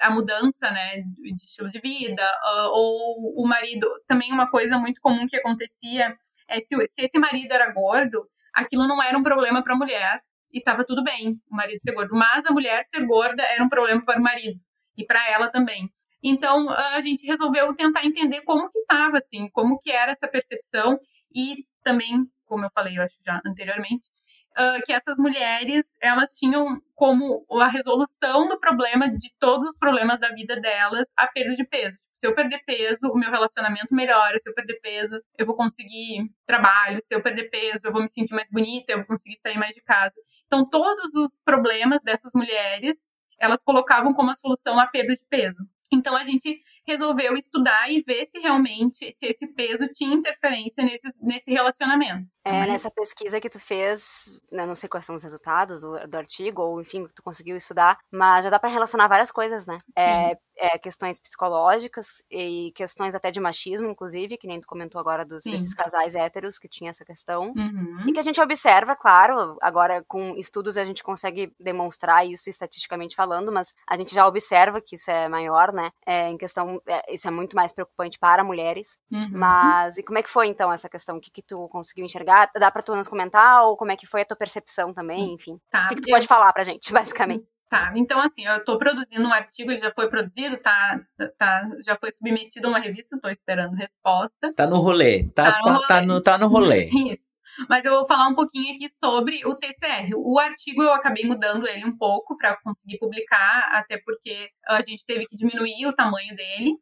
a mudança né, de estilo de vida, ah, ou o marido. Também uma coisa muito comum que acontecia é se, se esse marido era gordo, aquilo não era um problema para a mulher e estava tudo bem o marido ser gordo, mas a mulher ser gorda era um problema para o marido e para ela também. Então a gente resolveu tentar entender como que estava assim, como que era essa percepção e também, como eu falei, eu acho já anteriormente, ah, que essas mulheres elas tinham como a resolução do problema de todos os problemas da vida delas a perda de peso. Tipo, se eu perder peso, o meu relacionamento melhora. Se eu perder peso, eu vou conseguir trabalho. Se eu perder peso, eu vou me sentir mais bonita. Eu vou conseguir sair mais de casa. Então, todos os problemas dessas mulheres elas colocavam como a solução a perda de peso. Então a gente resolveu estudar e ver se realmente se esse peso tinha interferência nesse, nesse relacionamento. É, Mas- nessa pesquisa que tu fez, né, não sei quais são os resultados do, do artigo, ou enfim, tu conseguiu estudar, mas já dá pra relacionar várias coisas, né? É, é, questões psicológicas e questões até de machismo, inclusive, que nem tu comentou agora dos, Sim. desses casais héteros que tinha essa questão. Uhum. E que a gente observa, claro, agora com estudos a gente consegue demonstrar isso estatisticamente falando, mas a gente já observa que isso é maior, né? É, em questão, é, isso é muito mais preocupante para mulheres. Uhum. Mas e como é que foi então essa questão? O que, que tu conseguiu enxergar? Dá pra tu nos comentar? Ou como é que foi a tua percepção também? Enfim. Tá, O que, que tu eu- pode falar pra gente, basicamente? Tá, então assim, eu tô produzindo um artigo, ele já foi produzido, tá, tá já foi submetido a uma revista, tô esperando resposta. Tá no rolê. Tá, Tá no tá, rolê. tá no, tá no rolê. Isso. Mas eu vou falar um pouquinho aqui sobre o TCR. O artigo eu acabei mudando ele um pouco para conseguir publicar, até porque a gente teve que diminuir o tamanho dele.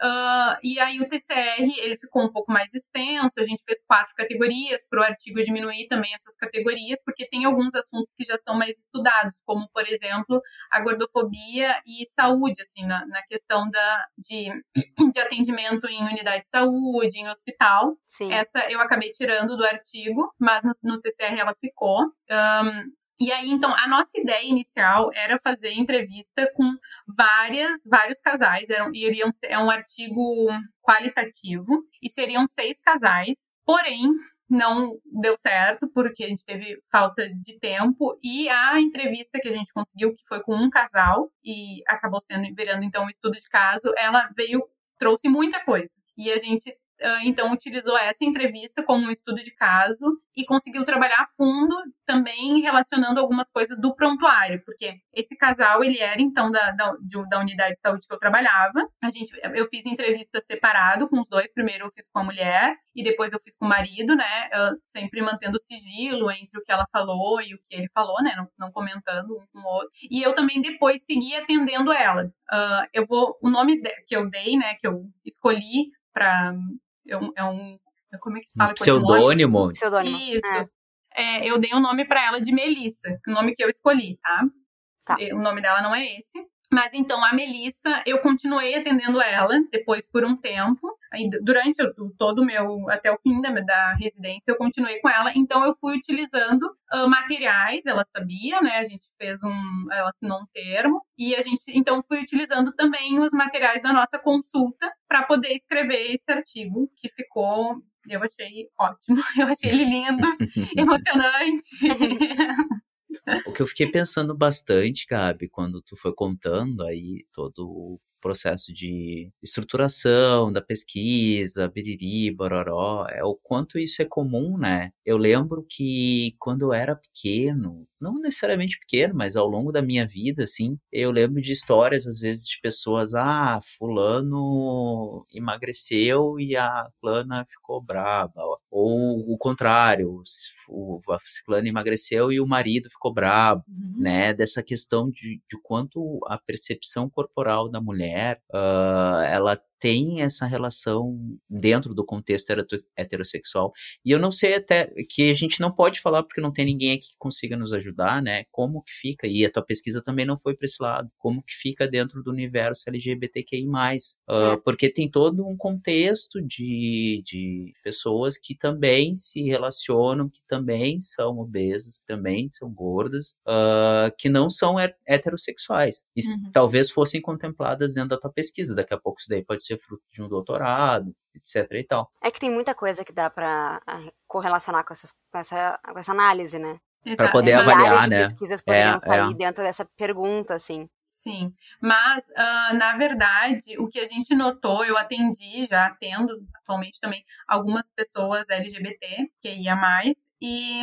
Ah, e aí o TCR ele ficou um pouco mais extenso, a gente fez quatro categorias para o artigo diminuir também essas categorias, porque tem alguns assuntos que já são mais estudados, como por exemplo a gordofobia e saúde, assim, na, na questão da, de, de atendimento em unidade de saúde, em hospital. Sim. Essa eu acabei tirando do artigo, mas no, no TCR ela ficou. Ahn, e aí, então, a nossa ideia inicial era fazer entrevista com várias, vários casais. Eram, iriam ser, é um artigo qualitativo e seriam seis casais. Porém, não deu certo, porque a gente teve falta de tempo. E a entrevista que a gente conseguiu, que foi com um casal, e acabou sendo virando então um estudo de caso, ela veio, trouxe muita coisa. E a gente então utilizou essa entrevista como um estudo de caso e conseguiu trabalhar a fundo também relacionando algumas coisas do prontuário, porque esse casal, ele era então da, da, da unidade de saúde que eu trabalhava. A gente, eu fiz entrevista separado com os dois, primeiro eu fiz com a mulher e depois eu fiz com o marido, né, uh, sempre mantendo sigilo entre o que ela falou e o que ele falou, né, não, não comentando um com o outro. E eu também depois segui atendendo ela. Uh, eu vou, o nome de, que eu dei, né, que eu escolhi para é um, é um como é que se fala? Pseudônimo? Pseudônimo. Isso. É. é eu dei o um nome para ela de Melissa, o nome que eu escolhi, tá? tá? O nome dela não é esse. Mas então, a Melissa, eu continuei atendendo ela depois por um tempo. Durante o, todo o meu, até o fim da, da residência, eu continuei com ela. Então, eu fui utilizando uh, materiais, ela sabia, né? A gente fez um, ela assinou um termo. E a gente, então, fui utilizando também os materiais da nossa consulta para poder escrever esse artigo, que ficou eu achei ótimo, eu achei ele lindo, emocionante. O que eu fiquei pensando bastante, Gabi, quando tu foi contando aí todo o processo de estruturação da pesquisa, biriri, bororó, é o quanto isso é comum, né? Eu lembro que quando eu era pequeno, não necessariamente pequeno, mas ao longo da minha vida, assim, eu lembro de histórias, às vezes, de pessoas, ah, fulano emagreceu e a fulana ficou braba, ou o contrário, o, a fulana emagreceu e o marido ficou brabo, uhum. né, dessa questão de, de quanto a percepção corporal da mulher, uh, ela tem essa relação dentro do contexto heterossexual. E eu não sei até que a gente não pode falar porque não tem ninguém aqui que consiga nos ajudar, né? Como que fica? E a tua pesquisa também não foi para esse lado. Como que fica dentro do universo LGBTQI+. Uh, porque tem todo um contexto de, de pessoas que também se relacionam, que também são obesas, que também são gordas, uh, que não são heterossexuais. E uhum. talvez fossem contempladas dentro da tua pesquisa. Daqui a pouco isso daí pode ser ser fruto de um doutorado, etc e tal. É que tem muita coisa que dá para correlacionar com, essas, com, essa, com essa análise, né? Para poder avaliar, de né? pesquisas poderiam é, sair é. dentro dessa pergunta, assim. Sim, mas uh, na verdade o que a gente notou, eu atendi já atendo atualmente também algumas pessoas LGBT que ia mais e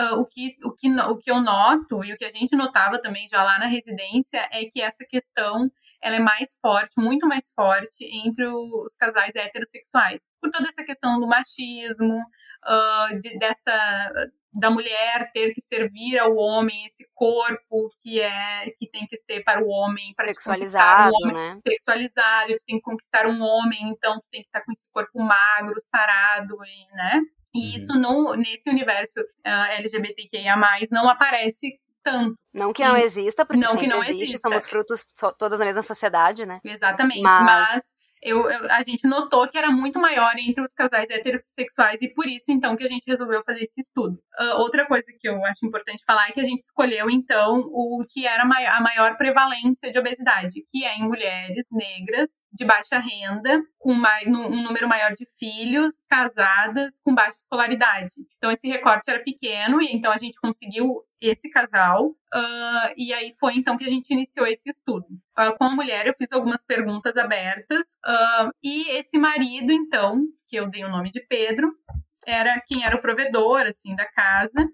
uh, o, que, o, que, o que eu noto e o que a gente notava também já lá na residência é que essa questão ela é mais forte, muito mais forte entre os casais heterossexuais. Por toda essa questão do machismo, uh, de, dessa da mulher ter que servir ao homem esse corpo que é que tem que ser para o homem para sexualizado, um homem, né? Sexualizado, tu tem que conquistar um homem, então tu tem que estar com esse corpo magro, sarado, e, né? E uhum. isso no, nesse universo uh, LGBTQIA+, não aparece tanto. Não que não exista, porque não que não existe, exista. somos frutos todas da mesma sociedade, né? Exatamente, mas, mas eu, eu, a gente notou que era muito maior entre os casais heterossexuais e por isso, então, que a gente resolveu fazer esse estudo. Uh, outra coisa que eu acho importante falar é que a gente escolheu, então, o que era a maior prevalência de obesidade, que é em mulheres negras, de baixa renda, com mais, um número maior de filhos, casadas, com baixa escolaridade. Então, esse recorte era pequeno e então a gente conseguiu esse casal. Uh, e aí foi então que a gente iniciou esse estudo. Uh, com a mulher, eu fiz algumas perguntas abertas. Uh, e esse marido, então, que eu dei o nome de Pedro, era quem era o provedor, assim, da casa.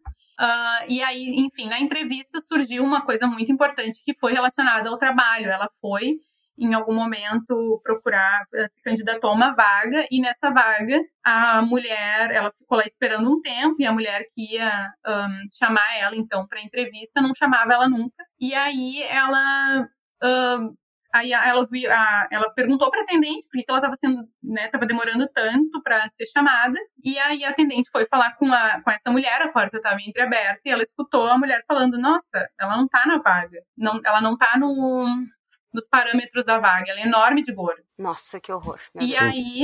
e aí, enfim, na entrevista surgiu uma coisa muito importante que foi relacionada ao trabalho. Ela foi em algum momento procurar, eh, se candidatou a uma vaga, e nessa vaga a mulher, ela ficou lá esperando um tempo, e a mulher que ia um, chamar ela então para entrevista não chamava ela nunca. E aí ela. Um, aí ela, a, ela perguntou para atendente por que ela estava sendo, né, estava demorando tanto para ser chamada. E aí a atendente foi falar com, a, com essa mulher, a porta estava entreaberta e ela escutou a mulher falando: "Nossa, ela não está na vaga. Não, ela não está no dos parâmetros da vaga. Ela é enorme de gordo. Nossa, que horror. E Deus. aí,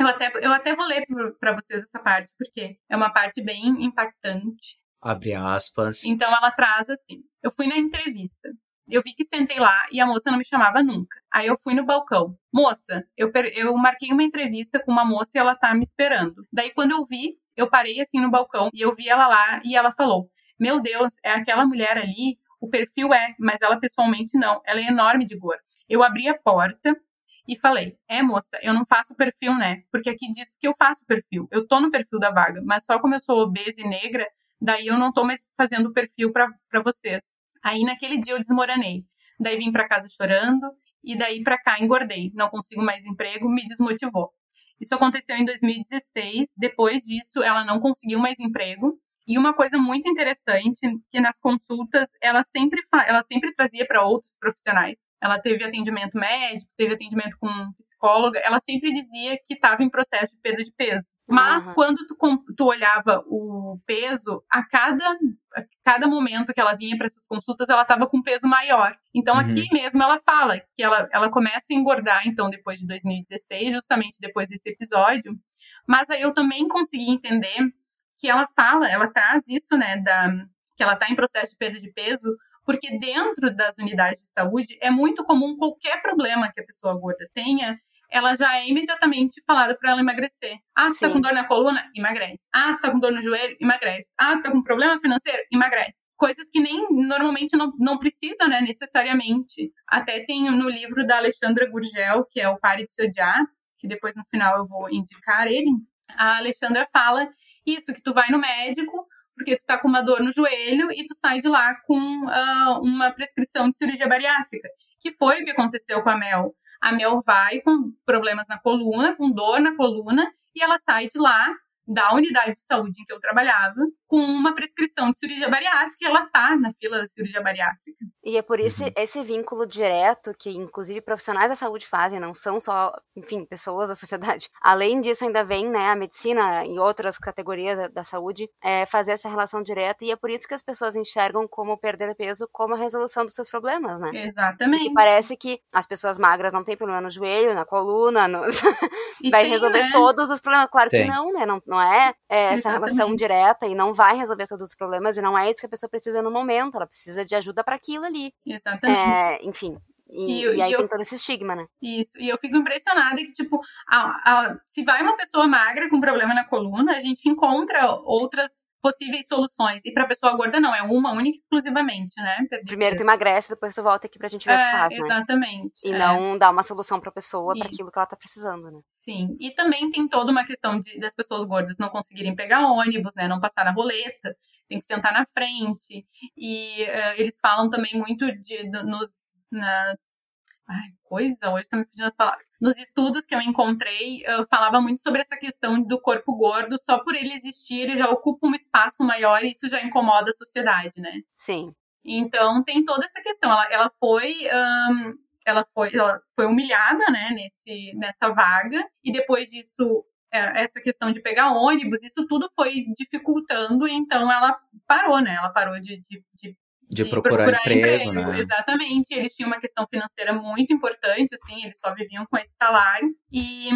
eu até, eu até vou ler para vocês essa parte, porque é uma parte bem impactante. Abre aspas. Então ela traz assim: Eu fui na entrevista. eu vi que sentei lá e a moça não me chamava nunca. Aí eu fui no balcão. Moça, eu, eu marquei uma entrevista com uma moça e ela tá me esperando. Daí quando eu vi, eu parei assim no balcão e eu vi ela lá e ela falou: Meu Deus, é aquela mulher ali, o perfil é, mas ela pessoalmente não. Ela é enorme de gorda. Eu abri a porta e falei: É, moça, eu não faço perfil, né? Porque aqui diz que eu faço perfil. Eu tô no perfil da vaga, mas só como eu sou obesa e negra, daí eu não tô mais fazendo perfil para vocês. Aí naquele dia eu desmoronei. Daí vim para casa chorando e daí para cá engordei. Não consigo mais emprego, me desmotivou. Isso aconteceu em 2016. Depois disso, ela não conseguiu mais emprego e uma coisa muito interessante que nas consultas ela sempre ela sempre trazia para outros profissionais. Ela teve atendimento médico, teve atendimento com psicóloga, ela sempre dizia que estava em processo de perda de peso. Mas uhum. quando tu, tu olhava o peso, a cada a cada momento que ela vinha para essas consultas, ela estava com peso maior. Então, uhum. aqui mesmo ela fala que ela, ela começa a engordar, então, depois de 2016, justamente depois desse episódio. Mas aí eu também consegui entender que ela fala, ela traz isso, né, da, que ela está em processo de perda de peso, porque dentro das unidades de saúde é muito comum qualquer problema que a pessoa gorda tenha, ela já é imediatamente falada para ela emagrecer. Ah, você tá com dor na coluna? Emagrece. Ah, você tá com dor no joelho? Emagrece. Ah, tá com problema financeiro? Emagrece. Coisas que nem normalmente não, não precisam, né, necessariamente. Até tem no livro da Alexandra Gurgel, que é o Pare de Se Odiar, que depois no final eu vou indicar ele. A Alexandra fala isso, que tu vai no médico porque tu tá com uma dor no joelho e tu sai de lá com uh, uma prescrição de cirurgia bariátrica, que foi o que aconteceu com a Mel. A Mel vai com problemas na coluna, com dor na coluna, e ela sai de lá da unidade de saúde em que eu trabalhava com uma prescrição de cirurgia bariátrica e ela tá na fila da cirurgia bariátrica. E é por isso uhum. esse vínculo direto que inclusive profissionais da saúde fazem, não são só, enfim, pessoas da sociedade. Além disso, ainda vem, né, a medicina e outras categorias da, da saúde é, fazer essa relação direta e é por isso que as pessoas enxergam como perder peso como a resolução dos seus problemas, né? Exatamente. Porque parece que as pessoas magras não têm problema no joelho, na coluna, no... vai tem, resolver né? todos os problemas. Claro tem. que não, né? Não, não é, é essa relação direta e não vai resolver todos os problemas e não é isso que a pessoa precisa no momento. Ela precisa de ajuda para aquilo ali. Exatamente. É, enfim, e, e, e, aí e eu, tem todo esse estigma, né? Isso. E eu fico impressionada que, tipo, a, a, se vai uma pessoa magra com problema na coluna, a gente encontra outras possíveis soluções. E pra pessoa gorda, não, é uma única exclusivamente, né? Perder Primeiro tu emagrece, depois tu volta aqui pra gente ver é, o que é, faz, né? Exatamente. E é. não dá uma solução pra pessoa para aquilo que ela tá precisando, né? Sim. E também tem toda uma questão de, das pessoas gordas não conseguirem pegar ônibus, né? Não passar na roleta, tem que sentar na frente. E uh, eles falam também muito de, nos, nas Ai, coisa, hoje tá me fugindo as palavras. Nos estudos que eu encontrei, eu falava muito sobre essa questão do corpo gordo, só por ele existir, ele já ocupa um espaço maior e isso já incomoda a sociedade, né? Sim. Então tem toda essa questão. Ela, ela foi. Um, ela foi, ela foi humilhada, né, nesse, nessa vaga, e depois disso é, essa questão de pegar ônibus, isso tudo foi dificultando, então ela parou, né? Ela parou de, de, de de, procurar, procurar emprego, emprego, né? Exatamente. Eles tinham uma questão financeira muito importante, assim, eles só viviam com esse salário. E,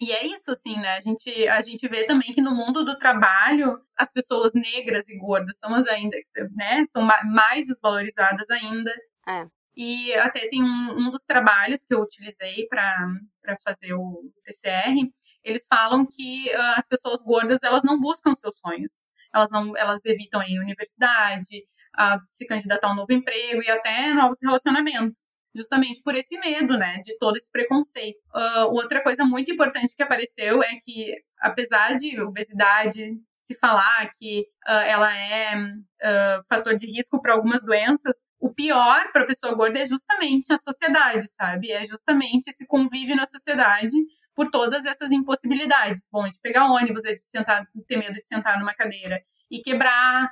e é isso, assim, né? A gente, a gente vê também que no mundo do trabalho, as pessoas negras e gordas são as ainda, né? São mais desvalorizadas ainda. É. E até tem um, um dos trabalhos que eu utilizei para fazer o TCR, eles falam que uh, as pessoas gordas, elas não buscam seus sonhos. Elas não, elas evitam a universidade, a se candidatar a um novo emprego e até novos relacionamentos. Justamente por esse medo, né, de todo esse preconceito. Uh, outra coisa muito importante que apareceu é que, apesar de obesidade se falar que uh, ela é uh, fator de risco para algumas doenças, o pior para a pessoa gorda é justamente a sociedade, sabe? É justamente esse convívio na sociedade por todas essas impossibilidades. Bom, de pegar ônibus, é de sentar, ter medo de sentar numa cadeira e quebrar,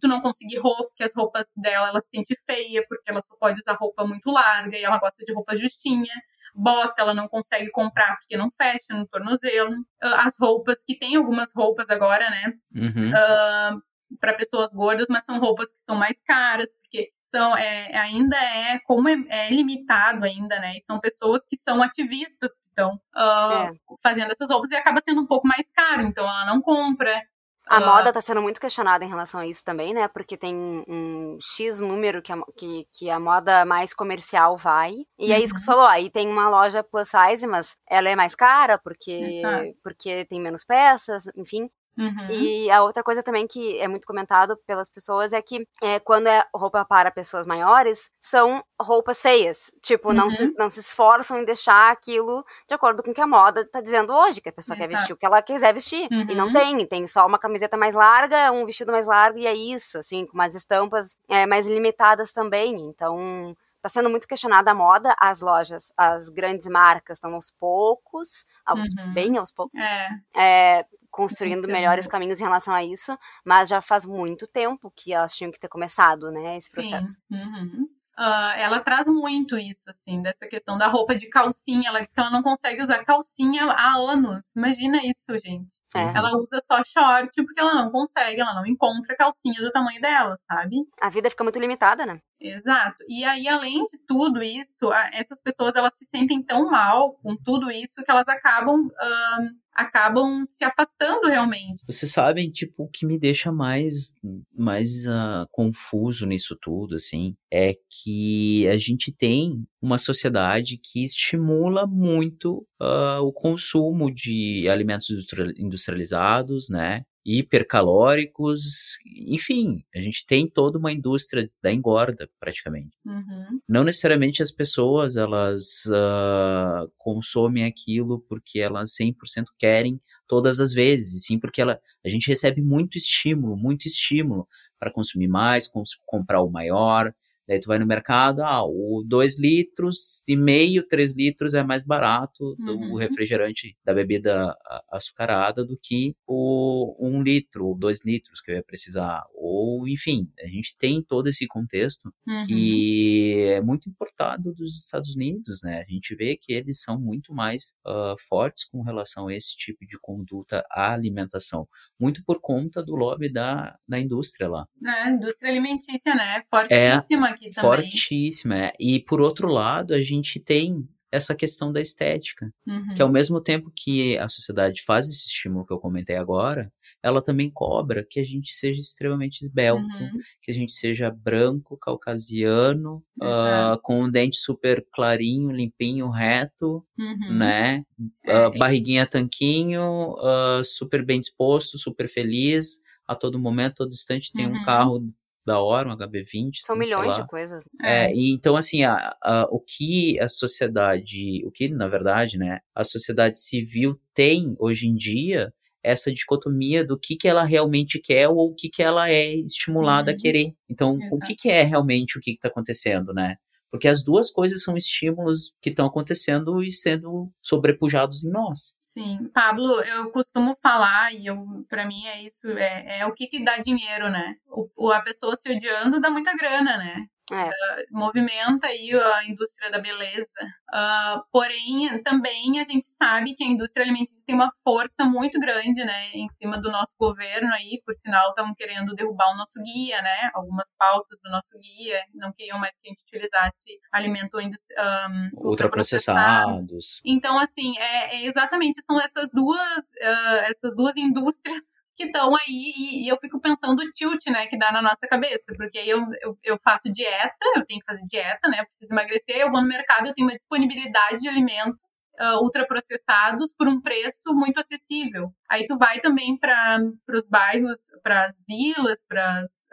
tu não conseguir roupa, porque as roupas dela ela se sente feia, porque ela só pode usar roupa muito larga e ela gosta de roupa justinha. Bota, ela não consegue comprar porque não fecha no tornozelo. Ah, as roupas, que tem algumas roupas agora, né? Uhum. Uh, ah, para pessoas gordas, mas são roupas que são mais caras, porque são é, ainda é como é, é, limitado ainda, né? E são pessoas que são ativistas que estão uh, é. fazendo essas roupas e acaba sendo um pouco mais caro, então ela não compra A Ah, moda tá sendo muito questionada em relação a isso também, né? Porque tem um X número que a, que, que a moda mais comercial vai. E é isso que tu falou. Aí tem uma loja plus size, mas ela é mais cara porque, Exato. porque tem menos peças, enfim. Uhum. E a outra coisa também que é muito comentado pelas pessoas é que é, quando é roupa para pessoas maiores, são roupas feias. Tipo, não, se, não se esforçam em deixar aquilo de acordo com o que a moda tá dizendo hoje, que a pessoa quer Exato. vestir o que ela quiser vestir. E não Uhum. tem, tem só uma camiseta mais larga, um vestido mais largo, e é isso, assim, com umas estampas é, mais limitadas também. Então. Tá sendo muito questionada a moda, as lojas, as grandes marcas estão aos poucos, aos, Uhum. bem aos poucos, É, é, construindo melhores caminhos em relação a isso, mas já faz muito tempo que elas tinham que ter começado, né, esse processo. Sim. Uhum. Ah, ela traz muito isso, assim, dessa questão da roupa de calcinha. Ela diz que ela não consegue usar calcinha há anos. Imagina isso, gente. É. Ela usa só short porque ela não consegue, ela não encontra calcinha do tamanho dela, sabe? A vida fica muito limitada, né? Exato. E aí, além de tudo isso, essas pessoas elas se sentem tão mal com tudo isso que elas acabam ahn, acabam se afastando realmente. Vocês sabem, tipo, o que me deixa mais, mais ah, confuso nisso tudo, assim, é que a gente tem uma sociedade que estimula muito ah, o consumo de alimentos industria- industrializados, né? Hipercalóricos, enfim, a gente tem toda uma indústria da engorda, praticamente Uhum. não necessariamente as pessoas elas ah, consomem aquilo porque elas 100% querem todas as vezes, e sim porque ela, a gente recebe muito estímulo, muito estímulo para consumir mais, cons- comprar o maior. Daí tu vai no mercado, ah, o 2 litros e meio, 3 litros é mais barato do Uhum. refrigerante da bebida açucarada do que o 1 um litro ou 2 litros que eu ia precisar. Ou, enfim, a gente tem todo esse contexto Uhum. que é muito importado dos Estados Unidos, né? A gente vê que eles são muito mais ah, fortes com relação a esse tipo de conduta à alimentação, muito por conta do lobby da, da indústria lá. É, indústria alimentícia, né? Fortíssima aqui também. Fortíssima. é. E por outro lado, a gente tem essa questão da estética, Uhum. que ao mesmo tempo que a sociedade faz esse estímulo que eu comentei agora, ela também cobra que a gente seja extremamente esbelto, Uhum. que a gente seja branco, caucasiano, Exato. com um dente super clarinho, limpinho, reto, Uhum. né? Ah, barriguinha tanquinho, ah, super bem disposto, super feliz, a todo momento, todo instante tem Uhum. um carro da hora, um HB20, São assim, milhões de coisas. É, e então, assim, a, a- o que a sociedade, o que, na verdade, né, a sociedade civil tem hoje em dia, essa dicotomia do que, que ela realmente quer ou o que, que ela é estimulada a Uhum. querer. Então, o que, que é realmente o que está acontecendo, né? Porque as duas coisas são estímulos que estão acontecendo e sendo sobrepujados em nós. Sim, Pablo, eu costumo falar, e para mim é isso, é, é o que que dá dinheiro, né? O- a pessoa se odiando dá muita grana, né? É. movimenta aí a indústria da beleza. Ah, porém, também a gente sabe que a indústria alimentícia tem uma força muito grande, né, em cima do nosso governo aí, por sinal, estão querendo derrubar o nosso guia, né, algumas pautas do nosso guia, não queriam mais que a gente utilizasse alimento um, ultraprocessado. Ultraprocessados. Então, assim, é, é exatamente são essas duas, ah, essas duas indústrias que estão aí e, e eu fico pensando o tilt, né, que dá na nossa cabeça, porque aí eu, eu, eu faço dieta, eu tenho que fazer dieta, né, eu preciso emagrecer, eu vou no mercado, eu tenho uma disponibilidade de alimentos ah, ultraprocessados por um preço muito acessível. Aí tu vai também para os bairros, para as vilas, para as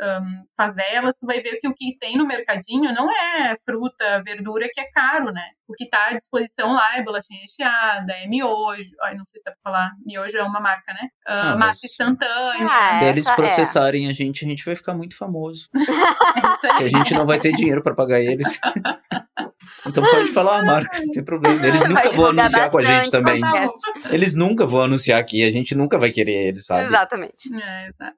favelas, tu vai ver que o que tem no mercadinho não é fruta, verdura que é caro, né? O que tá à disposição lá é bolachinha recheada, é miojo. Ai, não sei se dá pra falar. Miojo é uma marca, né? Ah, Ah, massa mas- instantânea. Ah, Se eles é. processarem a gente, a gente vai ficar muito famoso. É a gente não vai ter dinheiro pra pagar eles. Então pode falar a marca, não tem problema. Eles nunca vão anunciar com a gente também. Podcast. Eles nunca vão anunciar aqui, a gente nunca vai querer eles, sabe? Exatamente. É, exato.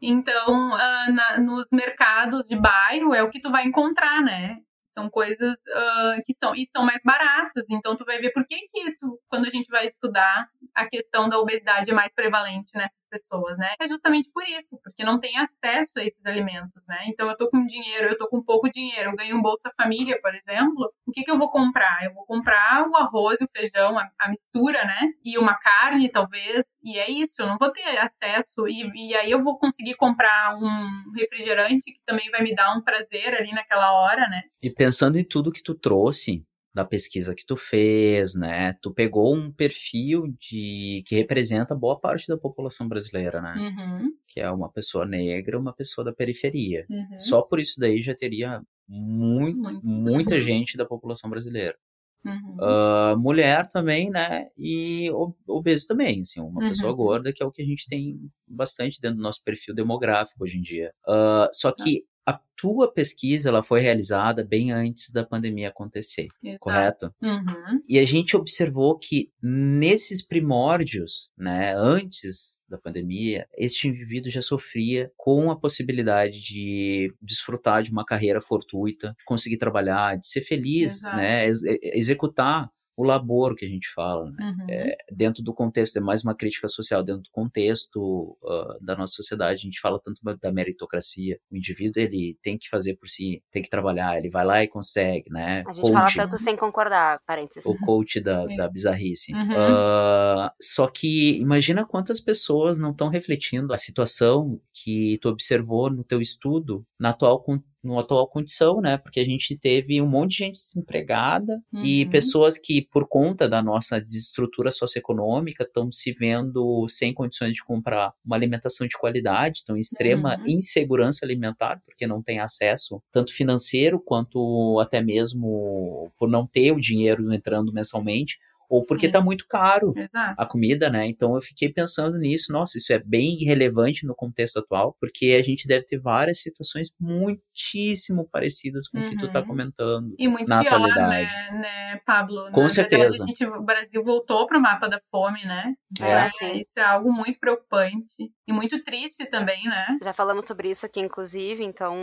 Então, ah, na- nos mercados de bairro é o que tu vai encontrar, né? São coisas ah, que são e são mais baratas. Então, tu vai ver por que que tu, quando a gente vai estudar a questão da obesidade é mais prevalente nessas pessoas, né? É justamente por isso, porque não tem acesso a esses alimentos, né? Então eu tô com dinheiro, eu tô com pouco dinheiro, eu ganho um Bolsa Família, por exemplo, o que que eu vou comprar? Eu vou comprar o arroz e o feijão, a, a mistura, né? E uma carne, talvez, e é isso, eu não vou ter acesso, e, e aí eu vou conseguir comprar um refrigerante que também vai me dar um prazer ali naquela hora, né? E pensando em tudo que tu trouxe, da pesquisa que tu fez, né? Tu pegou um perfil de que representa boa parte da população brasileira, né? Uhum, Que é uma pessoa negra, uma pessoa da periferia. uhum. Só por isso daí já teria muito, Muito. muita gente da população brasileira. Uhum. Ah, mulher também, né? E obeso também, assim, uma Uhum. pessoa gorda, que é o que a gente tem bastante dentro do nosso perfil demográfico hoje em dia. Ah, só que a tua pesquisa, ela foi realizada bem antes da pandemia acontecer, Exato. correto? Uhum, E a gente observou que nesses primórdios, né, antes da pandemia, este indivíduo já sofria com a possibilidade de desfrutar de uma carreira fortuita, de conseguir trabalhar, de ser feliz, Exato. né, ex- executar o labor que a gente fala, né? uhum. dentro do contexto, é mais uma crítica social, dentro do contexto ah, da nossa sociedade, a gente fala tanto da meritocracia, o indivíduo, ele tem que fazer por si, tem que trabalhar, ele vai lá e consegue, né, A gente fala Coaching tanto sem concordar, parênteses. o coach da, da bizarrice. Uhum. Ah, só que imagina quantas pessoas não estão refletindo a situação que tu observou no teu estudo na atual, no atual condição, né? Porque a gente teve um monte de gente desempregada e Uhum. pessoas que, por conta da nossa desestrutura socioeconômica, estão se vendo sem condições de comprar uma alimentação de qualidade, estão em extrema Uhum. insegurança alimentar, porque não tem acesso tanto financeiro quanto até mesmo por não ter o dinheiro entrando mensalmente, ou porque Sim. está muito caro Exato. a comida, né? Então eu fiquei pensando nisso, nossa, isso é bem relevante no contexto atual, porque a gente deve ter várias situações muitíssimo parecidas com o que tu tá Uhum. comentando. E muito na pior, atualidade. né, né, Pablo? Com certeza. verdade, a gente, o Brasil voltou para o mapa da fome, né? É, É, sim. Isso é algo muito preocupante e muito triste também, né? Já falamos sobre isso aqui, inclusive, então,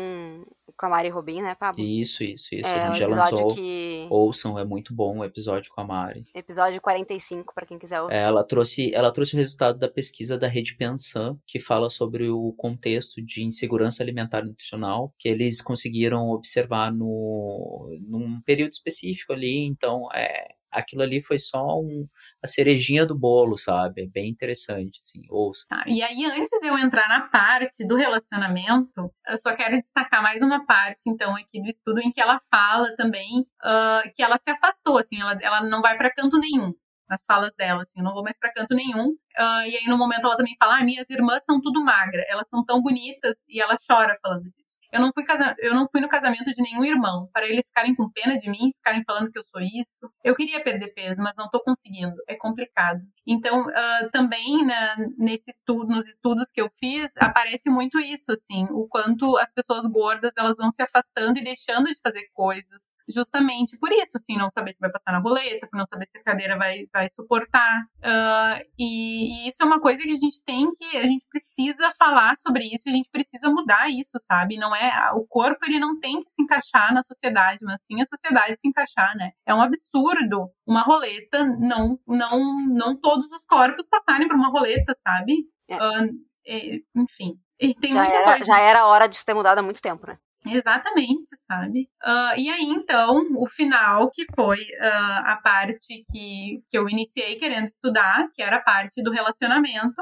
com a Mari Robin, né, Pablo? Isso, isso, isso. é a gente já lançou. que. Ouçam, é muito bom o episódio com a Mari. Episódio 45, pra quem quiser ouvir. É, Ela trouxe, ela trouxe o resultado da pesquisa da Rede Pensan, que fala sobre o contexto de insegurança alimentar e nutricional, que eles conseguiram observar no, num período específico ali. Então, é, aquilo ali foi só um, a cerejinha do bolo, sabe? É bem interessante, assim, ouça. Tá, E aí, antes eu entrar na parte do relacionamento, eu só quero destacar mais uma parte, então, aqui do estudo, em que ela fala também ah, que ela se afastou, assim, ela, ela não vai para canto nenhum nas falas dela, assim, eu não vou mais para canto nenhum. Ah, e aí, no momento, ela também fala: ah, minhas irmãs são tudo magra, elas são tão bonitas, e ela chora falando disso. Eu não fui, casa... eu não fui no casamento de nenhum irmão, para eles ficarem com pena de mim, ficarem falando que eu sou isso. Eu queria perder peso, mas não tô conseguindo, é complicado. Então, ah, também né, nesse estudo, nos estudos que eu fiz, aparece muito isso, assim, o quanto as pessoas gordas elas vão se afastando e deixando de fazer coisas, justamente por isso, assim, não saber se vai passar na roleta, por não saber se a cadeira vai, vai suportar. Ah, e, e isso é uma coisa que a gente tem que, a gente precisa falar sobre isso, a gente precisa mudar isso, sabe? Não é o corpo ele não tem que se encaixar na sociedade, mas sim a sociedade se encaixar, né? É um absurdo uma roleta não, não, não todos os corpos passarem por uma roleta, sabe? É. Ah, é, enfim. E Já era, já era hora de ter mudado há muito tempo, né? Exatamente, sabe? Ah, e aí, então, o final, que foi ah, a parte que, que eu iniciei querendo estudar, que era a parte do relacionamento,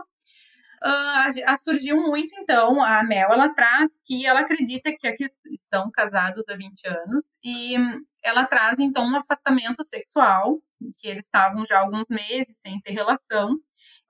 a- surgiu muito, então, a Mel, ela traz que ela acredita que aqui estão casados há 20 anos, e ela traz, então, um afastamento sexual, que eles estavam já alguns meses sem ter relação,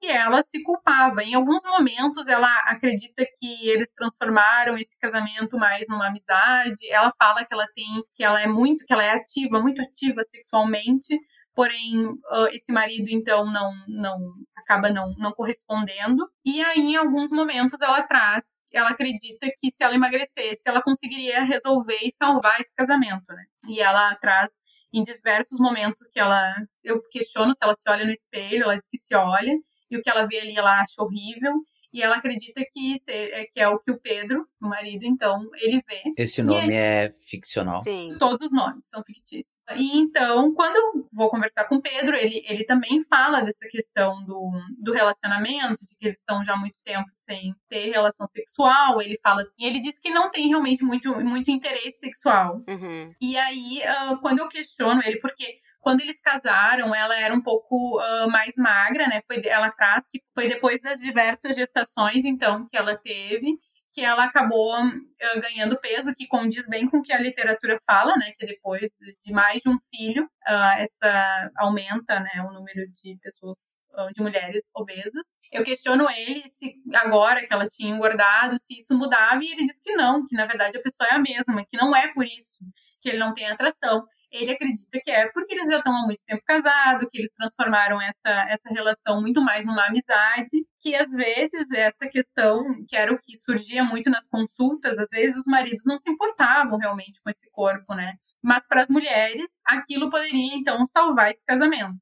e ela se culpava. Em alguns momentos, ela acredita que eles transformaram esse casamento mais numa amizade. Ela fala que ela tem, que ela é muito, que ela é ativa, muito ativa sexualmente. Porém, ah, esse marido então não, não acaba não, não correspondendo. E aí, em alguns momentos, ela traz, ela acredita que se ela emagrecesse, ela conseguiria resolver e salvar esse casamento, né? E ela traz em diversos momentos que ela, eu questiono se ela se olha no espelho, ela diz que se olha, e o que ela vê ali ela acha horrível. E ela acredita que, se, é, que é o que o Pedro, o marido, então, ele vê. Esse nome é ficcional. Sim. Todos os nomes são fictícios. E então, quando eu vou conversar com o Pedro, ele, ele também fala dessa questão do, do relacionamento, de que eles estão já há muito tempo sem ter relação sexual. Ele fala. E ele diz que não tem realmente muito, muito interesse sexual. Uhum. E aí, ah, quando eu questiono ele, porque quando eles casaram, ela era um pouco ah, mais magra, né? Foi, ela traz que foi depois das diversas gestações, então, que ela teve, que ela acabou ah, ganhando peso, que condiz bem com o que a literatura fala, né? Que depois de mais de um filho, ah, essa aumenta, né? O número de pessoas de mulheres obesas. Eu questiono ele se agora que ela tinha engordado, se isso mudava, e ele diz que não, que na verdade a pessoa é a mesma, que não é por isso que ele não tem atração. Ele acredita que é porque eles já estão há muito tempo casados, que eles transformaram essa, essa relação muito mais numa amizade, que às vezes essa questão, que era o que surgia muito nas consultas, às vezes os maridos não se importavam realmente com esse corpo, né? Mas para as mulheres, aquilo poderia então salvar esse casamento.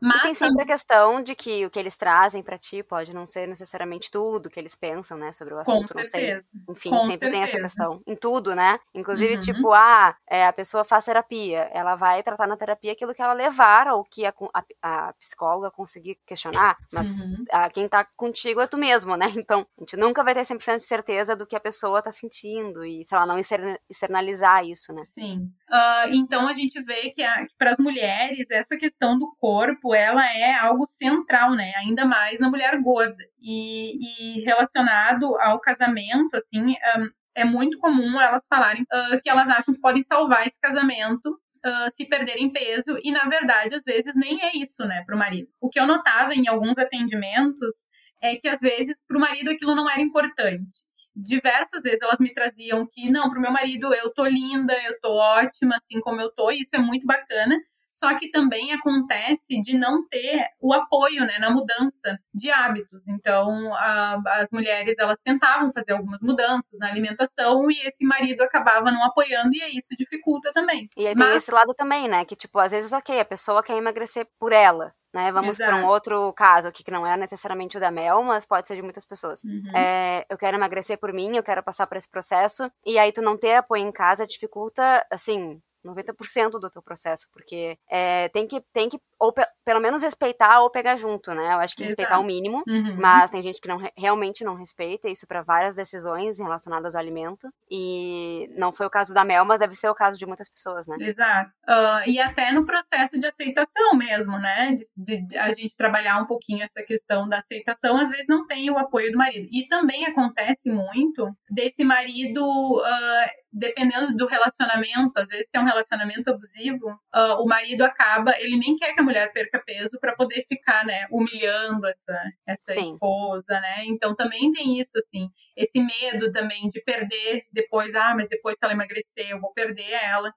Mas e tem sempre a questão de que o que eles trazem pra ti pode não ser necessariamente tudo que eles pensam, né, sobre o com assunto, sei. certeza. Enfim, Com sempre tem essa certeza. questão. Em tudo, né? Inclusive, Uhum. tipo, ah, é, a pessoa faz terapia. Ela vai tratar na terapia aquilo que ela levar ou que a, a- a psicóloga conseguir questionar. Mas Uhum. a, quem tá contigo é tu mesmo, né? Então, a gente nunca vai ter 100% de certeza do que a pessoa tá sentindo. E se ela não externa- externalizar isso, né? Sim. Ah, então a gente vê que, para as mulheres essa questão do corpo ela é algo central, né? Ainda mais na mulher gorda e, e relacionado ao casamento, assim, ah, é muito comum elas falarem ah, que elas acham que podem salvar esse casamento. ah, se perderem peso, e na verdade, às vezes, nem é isso, né, pro marido. O que eu notava em alguns atendimentos é que, às vezes, pro marido aquilo não era importante diversas vezes elas me traziam que, não, pro meu marido eu tô linda, eu tô ótima, assim como eu tô, e isso é muito bacana. Só que também acontece de não ter o apoio, né, na mudança de hábitos. Então, a- as mulheres, elas tentavam fazer algumas mudanças na alimentação e esse marido acabava não apoiando e aí isso dificulta também. E aí tem Mas- esse lado também, né? Que, tipo, às vezes, ok, a pessoa quer emagrecer por ela, né? Vamos para um outro caso aqui, que não é necessariamente o da Mel, mas pode ser de muitas pessoas. Uhum. É, eu quero emagrecer por mim, eu quero passar por esse processo, e aí tu não ter apoio em casa dificulta, assim, 90% do teu processo, porque é, tem que, tem que ou pe- pelo menos respeitar ou pegar junto, né? Eu acho que respeitar Exato. o mínimo, Uhum. mas tem gente que não, re- realmente não respeita isso para várias decisões relacionadas ao alimento, e não foi o caso da Mel, mas deve ser o caso de muitas pessoas, né? Exato. Ah, e até no processo de aceitação mesmo, né? De, de- a gente trabalhar um pouquinho essa questão da aceitação, às vezes não tem o apoio do marido. E também acontece muito desse marido, ah, dependendo do relacionamento, às vezes se é um relacionamento abusivo, ah, o marido acaba, ele nem quer que a mulher perca peso para poder ficar, né, humilhando essa, essa Sim. esposa, né? Então também tem isso, assim, esse medo também de perder depois, ah, mas depois se ela emagrecer, eu vou perder ela.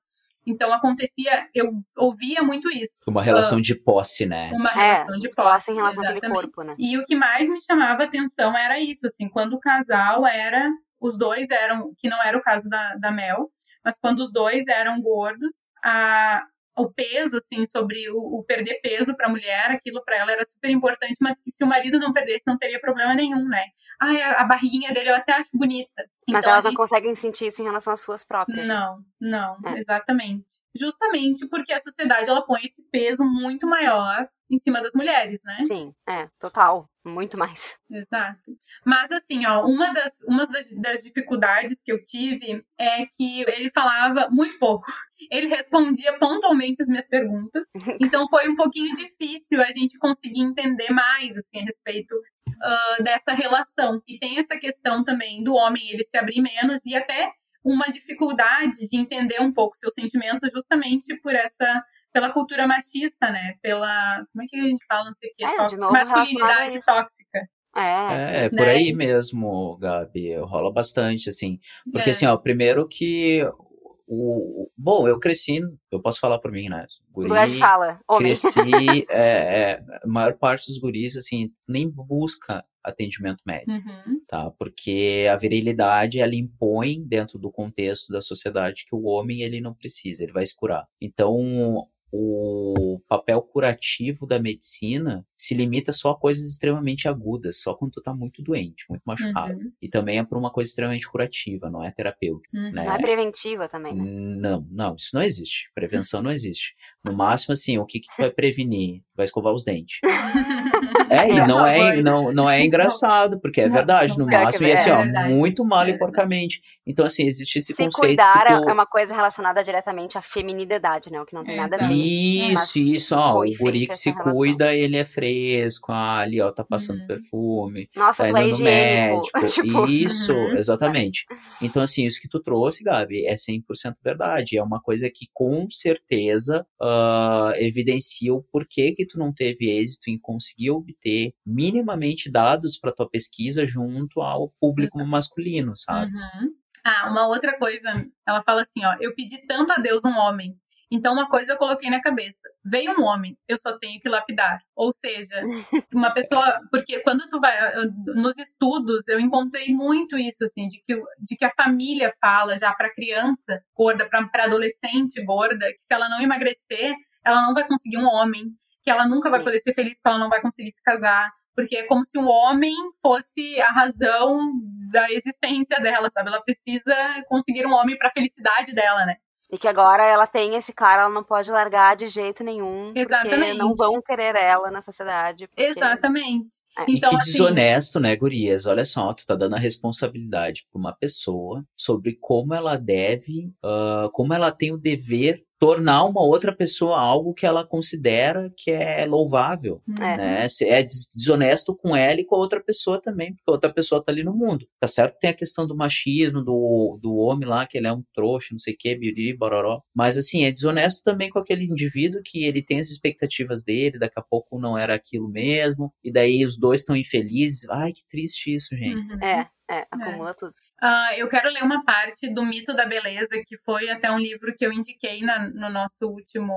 Então acontecia, eu ouvia muito isso. Uma relação de posse, né? Uma É, relação de Posse posse. em relação àquele exatamente. corpo, né? E o que mais me chamava atenção era isso, assim, quando o casal era, os dois eram, que não era o caso da, da Mel, mas quando os dois eram gordos, a, o peso, assim, sobre o, o perder peso para a mulher, aquilo para ela era super importante, mas que se o marido não perdesse, não teria problema nenhum, né? Ai, a, a barriguinha dele eu até acho bonita. Mas Então, elas não gente- conseguem sentir isso em relação às suas próprias. né? não, não, É. exatamente. Justamente porque a sociedade ela põe esse peso muito maior em cima das mulheres, né? Sim, é, total. Muito mais. Exato. Mas assim, ó, uma das, uma das, das dificuldades que eu tive é que ele falava muito pouco. Ele respondia pontualmente as minhas perguntas. Então foi um pouquinho difícil a gente conseguir entender mais assim, a respeito ah, dessa relação. E tem essa questão também do homem ele se abrir menos e até uma dificuldade de entender um pouco seus sentimentos justamente por essa pela cultura machista, né? Pela como é que a gente fala, não sei o que, É, de tóxica- novo, masculinidade tóxica. É, É, sim. é por né? aí mesmo, Gabi. Rola bastante, assim. Porque, É. assim, ó, primeiro que. O, bom, eu cresci, eu posso falar por mim, né? Guri, fala, homem. cresci, é, é, a maior parte dos guris, assim, nem busca atendimento médico, Uhum. tá? Porque a virilidade, ela impõe dentro do contexto da sociedade que o homem, ele não precisa, ele vai se curar. Então, o papel curativo da medicina se limita só a coisas extremamente agudas, só quando tu tá muito doente, muito machucado. Uhum. E também é por uma coisa extremamente curativa, não é terapêutica. Uhum. Né? Não é preventiva também, né? Não, não, isso não existe. Prevenção não existe. No máximo, assim, o que, que tu vai prevenir? Tu vai escovar os dentes. É, e não é, não, não é engraçado, porque é verdade, não no é máximo, e é assim, ó, verdade. muito mal É e porcamente. Então, assim, existe esse Se conceito. cuidar que tu- é uma coisa relacionada diretamente à feminilidade, né? O que não tem nada a ver. Isso, isso, ó, o guri que se cuida, ele é fresco, ah, ali, ó, tá passando Uhum. perfume, Nossa, tá tu é higiênico. médico. tipo, Isso, Uhum. exatamente. Então, assim, isso que tu trouxe, Gabi, é 100% verdade. É uma coisa que, com certeza, ah, evidencia o porquê que tu não teve êxito em conseguir obter minimamente dados para tua pesquisa junto ao público Exato. masculino, sabe? Uhum. Ah, uma outra coisa, ela fala assim, ó, eu pedi tanto a Deus um homem. Então uma coisa eu coloquei na cabeça, veio um homem, eu só tenho que lapidar. Ou seja, uma pessoa, porque quando tu vai eu- nos estudos, eu encontrei muito isso assim, de que de que a família fala já para criança gorda, para adolescente gorda, que se ela não emagrecer, ela não vai conseguir um homem, que ela nunca vai Sim. poder ser feliz, porque ela não vai conseguir se casar, porque é como se o homem fosse a razão da existência dela, sabe? Ela precisa conseguir um homem para felicidade dela, né? E que agora ela tem esse cara, ela não pode largar de jeito nenhum. Porque Exatamente. não vão querer ela na sociedade. porque- Exatamente. É. E Então, que assim, desonesto, né, gurias? Olha só, tu tá dando a responsabilidade pra uma pessoa sobre como ela deve, ah, como ela tem o dever tornar uma outra pessoa algo que ela considera que é louvável, É. né? Se- É des- desonesto com ela e com a outra pessoa também, porque a outra pessoa tá ali no mundo. Tá certo? que Tem a questão do machismo, do, do homem lá, que ele é um trouxa, não sei o que, biriri, bororó. Mas assim, é desonesto também com aquele indivíduo que ele tem as expectativas dele, daqui a pouco não era aquilo mesmo, e daí os dois estão infelizes. Ai, que triste isso, gente. Uhum. É, é, acumula tudo. Ah, eu quero ler uma parte do Mito da Beleza, que foi até um livro que eu indiquei na- no nosso último,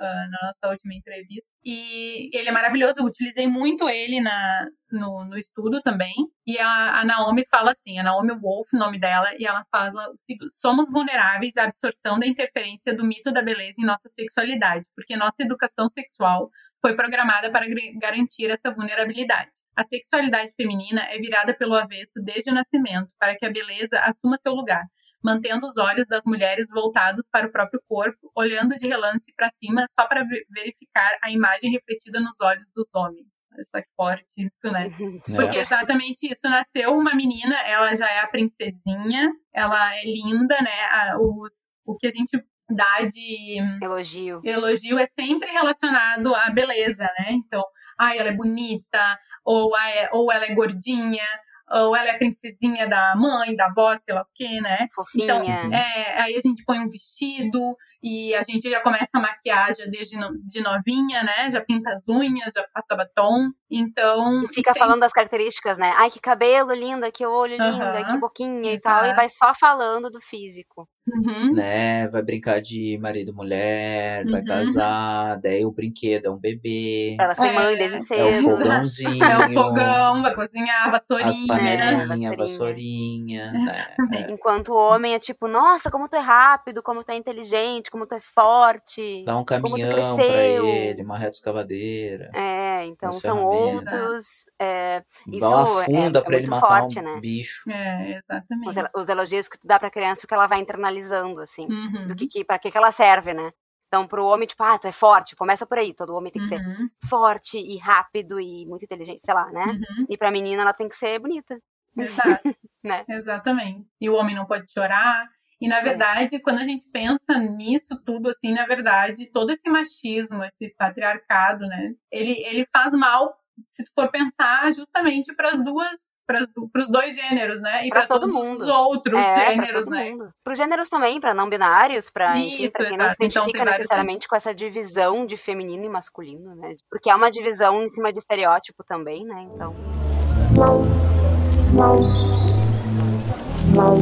ah, na nossa última entrevista. E ele é maravilhoso, eu utilizei muito ele na, no, no estudo também. E a, a Naomi fala assim, a Naomi Wolf, o nome dela, e ela fala o seguinte, somos vulneráveis à absorção da interferência do mito da beleza em nossa sexualidade, porque nossa educação sexual foi programada para garantir essa vulnerabilidade. A sexualidade feminina é virada pelo avesso desde o nascimento, para que a beleza assuma seu lugar, mantendo os olhos das mulheres voltados para o próprio corpo, olhando de relance para cima só para ve- verificar a imagem refletida nos olhos dos homens. Olha só que forte isso, né? Porque é exatamente isso. Nasceu uma menina, ela já é a princesinha, ela é linda, né? A- os, o que a gente dá de Elogio. elogio é sempre relacionado à beleza, né? Então, ai, ela é bonita, ou, ah, é- ou ela é gordinha, ou ela é princesinha da mãe, da avó, sei lá o quê, né? Fofinha. Então, é, aí a gente põe um vestido e a gente já começa a maquiar já desde no- de novinha, né? Já pinta as unhas, já passa batom. Então. E fica sempre- falando das características, né? Ai, que cabelo linda, que olho linda, Aham. que boquinha e tal. E Exato. vai só falando do físico. Uhum. Né? Vai brincar de marido e mulher, vai Uhum. casar, daí o brinquedo é um bebê. Ela ser É, mãe desde É o cedo. fogãozinho. É o fogão, vai cozinhar, a As vassourinha. panelinhas, vassourinha. vassourinha. né? É. Enquanto o homem é tipo, nossa, como tu é rápido, como tu é inteligente, como tu é forte. Dá um Como tu caminhão pra cresceu. ele, uma reta escavadeira. É, então são outros. é, isso Dá uma é- funda é pra ele muito matar forte, um né? bicho. É, exatamente. os, os elogios que tu dá pra criança, porque ela vai internalizando, assim. Uhum. Do que, que, pra que, que ela serve, né? Então, pro homem, tipo, ah, tu é forte, começa por aí. Todo homem tem que ser Uhum. forte e rápido e muito inteligente, sei lá, né? Uhum. E pra menina, ela tem que ser bonita. Exato. Né? Exatamente. E o homem não pode chorar. E, É. na verdade, quando a gente pensa nisso tudo, assim, na verdade, todo esse machismo, esse patriarcado, né? Ele, ele faz mal, se tu for pensar, justamente para as duas, para os dois gêneros, né? E para todo todos mundo. os outros é, gêneros, né? mundo. Pros gêneros também, pra não binários, pra quem não se exato. Então, identifica vários necessariamente com essa divisão de feminino e masculino, né? Porque é uma divisão em cima de estereótipo também, né? Então.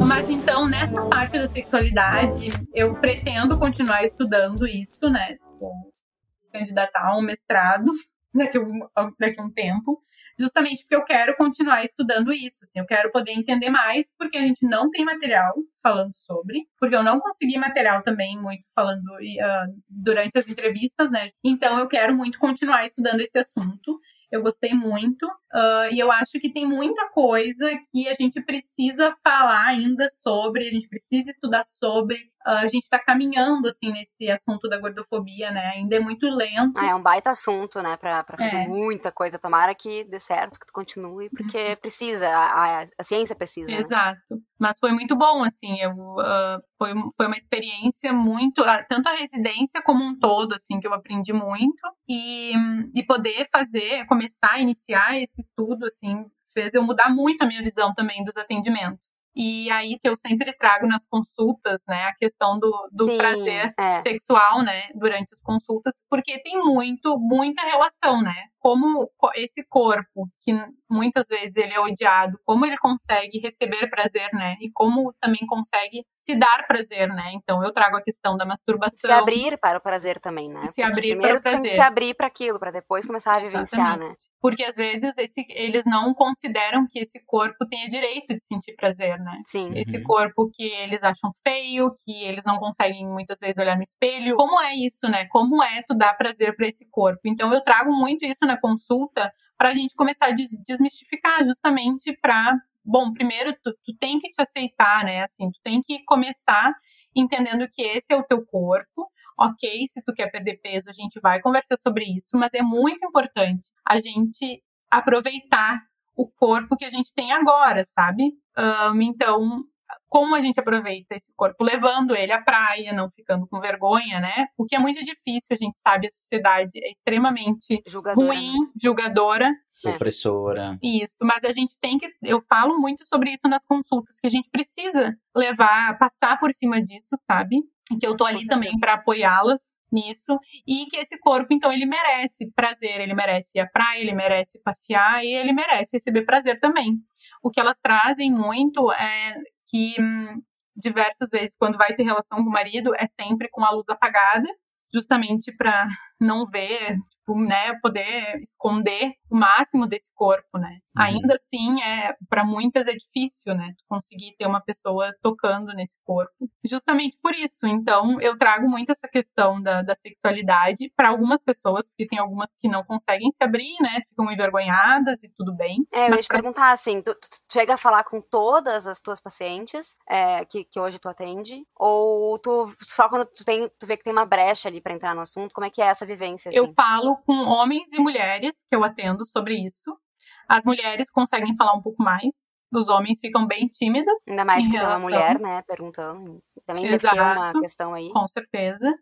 Mas então, nessa parte da sexualidade, eu pretendo continuar estudando isso, né? Vou candidatar a um mestrado daqui a um, daqui a um tempo. justamente porque eu quero continuar estudando isso, assim, eu quero poder entender mais, porque a gente não tem material falando sobre, porque eu não consegui material também muito falando uh, durante as entrevistas, né? Então eu quero muito continuar estudando esse assunto. Eu gostei muito. Uh, e eu acho que tem muita coisa que a gente precisa falar ainda sobre, a gente precisa estudar sobre. Uh, a gente está caminhando, assim, nesse assunto da gordofobia, né? Ainda é muito lento. Ah, é um baita assunto, né? Pra, pra fazer é. muita coisa. Tomara que dê certo, que tu continue, porque uhum. precisa, a, a, ciência precisa. Né? Exato. Né? Mas foi muito bom, assim. Eu, uh, foi, foi uma experiência muito. Tanto a residência como um todo, assim, que eu aprendi muito. E, e poder fazer, começar a iniciar esse estudo, assim, fez eu mudar muito a minha visão também dos atendimentos. E aí que eu sempre trago nas consultas, né, a questão do, do Sim, prazer é. sexual, né, durante as consultas, porque tem muito, muita relação, né? Como esse corpo, que muitas vezes ele é odiado, como ele consegue receber prazer, né? E como também consegue se dar prazer, né? Então eu trago a questão da masturbação. Se abrir para o prazer também, né? Se Porque abrir para o prazer. Tem que se abrir para aquilo, para depois começar a vivenciar, né? Porque às vezes esse, eles não consideram que esse corpo tenha direito de sentir prazer, né? Sim. Esse uhum. corpo que eles acham feio, que eles não conseguem muitas vezes olhar no espelho. Como é isso, né? Como é tu dar prazer para esse corpo? Então eu trago muito isso na consulta para a gente começar a desmistificar, justamente para bom, primeiro tu, tu, tem que te aceitar, né? Assim, tu tem que começar entendendo que esse é o teu corpo. Ok, se tu quer perder peso, a gente vai conversar sobre isso, mas é muito importante a gente aproveitar o corpo que a gente tem agora, sabe? Um, então, como a gente aproveita esse corpo, levando ele à praia, não ficando com vergonha, né? O que é muito difícil, a gente sabe, a sociedade é extremamente julgadora, ruim, né? julgadora. É. Opressora. Isso, mas a gente tem que. Eu falo muito sobre isso nas consultas, que a gente precisa levar, passar por cima disso, sabe? E que eu tô ali também para apoiá-las nisso e que esse corpo então ele merece prazer, ele merece ir à praia, ele merece passear e ele merece receber prazer também. O que elas trazem muito é que hum, diversas vezes quando vai ter relação com o marido é sempre com a luz apagada, justamente para não ver, tipo, né, poder esconder o máximo desse corpo, né? Uhum. Ainda assim, é para muitas é difícil, né, conseguir ter uma pessoa tocando nesse corpo. Justamente por isso, então, eu trago muito essa questão da, da sexualidade para algumas pessoas, porque tem algumas que não conseguem se abrir, né, ficam envergonhadas e tudo bem. É, eu ia te pra... perguntar assim, tu, tu, chega a falar com todas as tuas pacientes é, que, que hoje tu atende, ou tu só quando tu tem, tu vê que tem uma brecha ali para entrar no assunto, como é que é essa vivência? Assim? Eu falo com homens e mulheres que eu atendo sobre isso. As mulheres conseguem falar um pouco mais. Os homens ficam bem tímidos. Ainda mais que relação... uma mulher, né, perguntando. Também Exato, deve ter uma questão aí. Com certeza.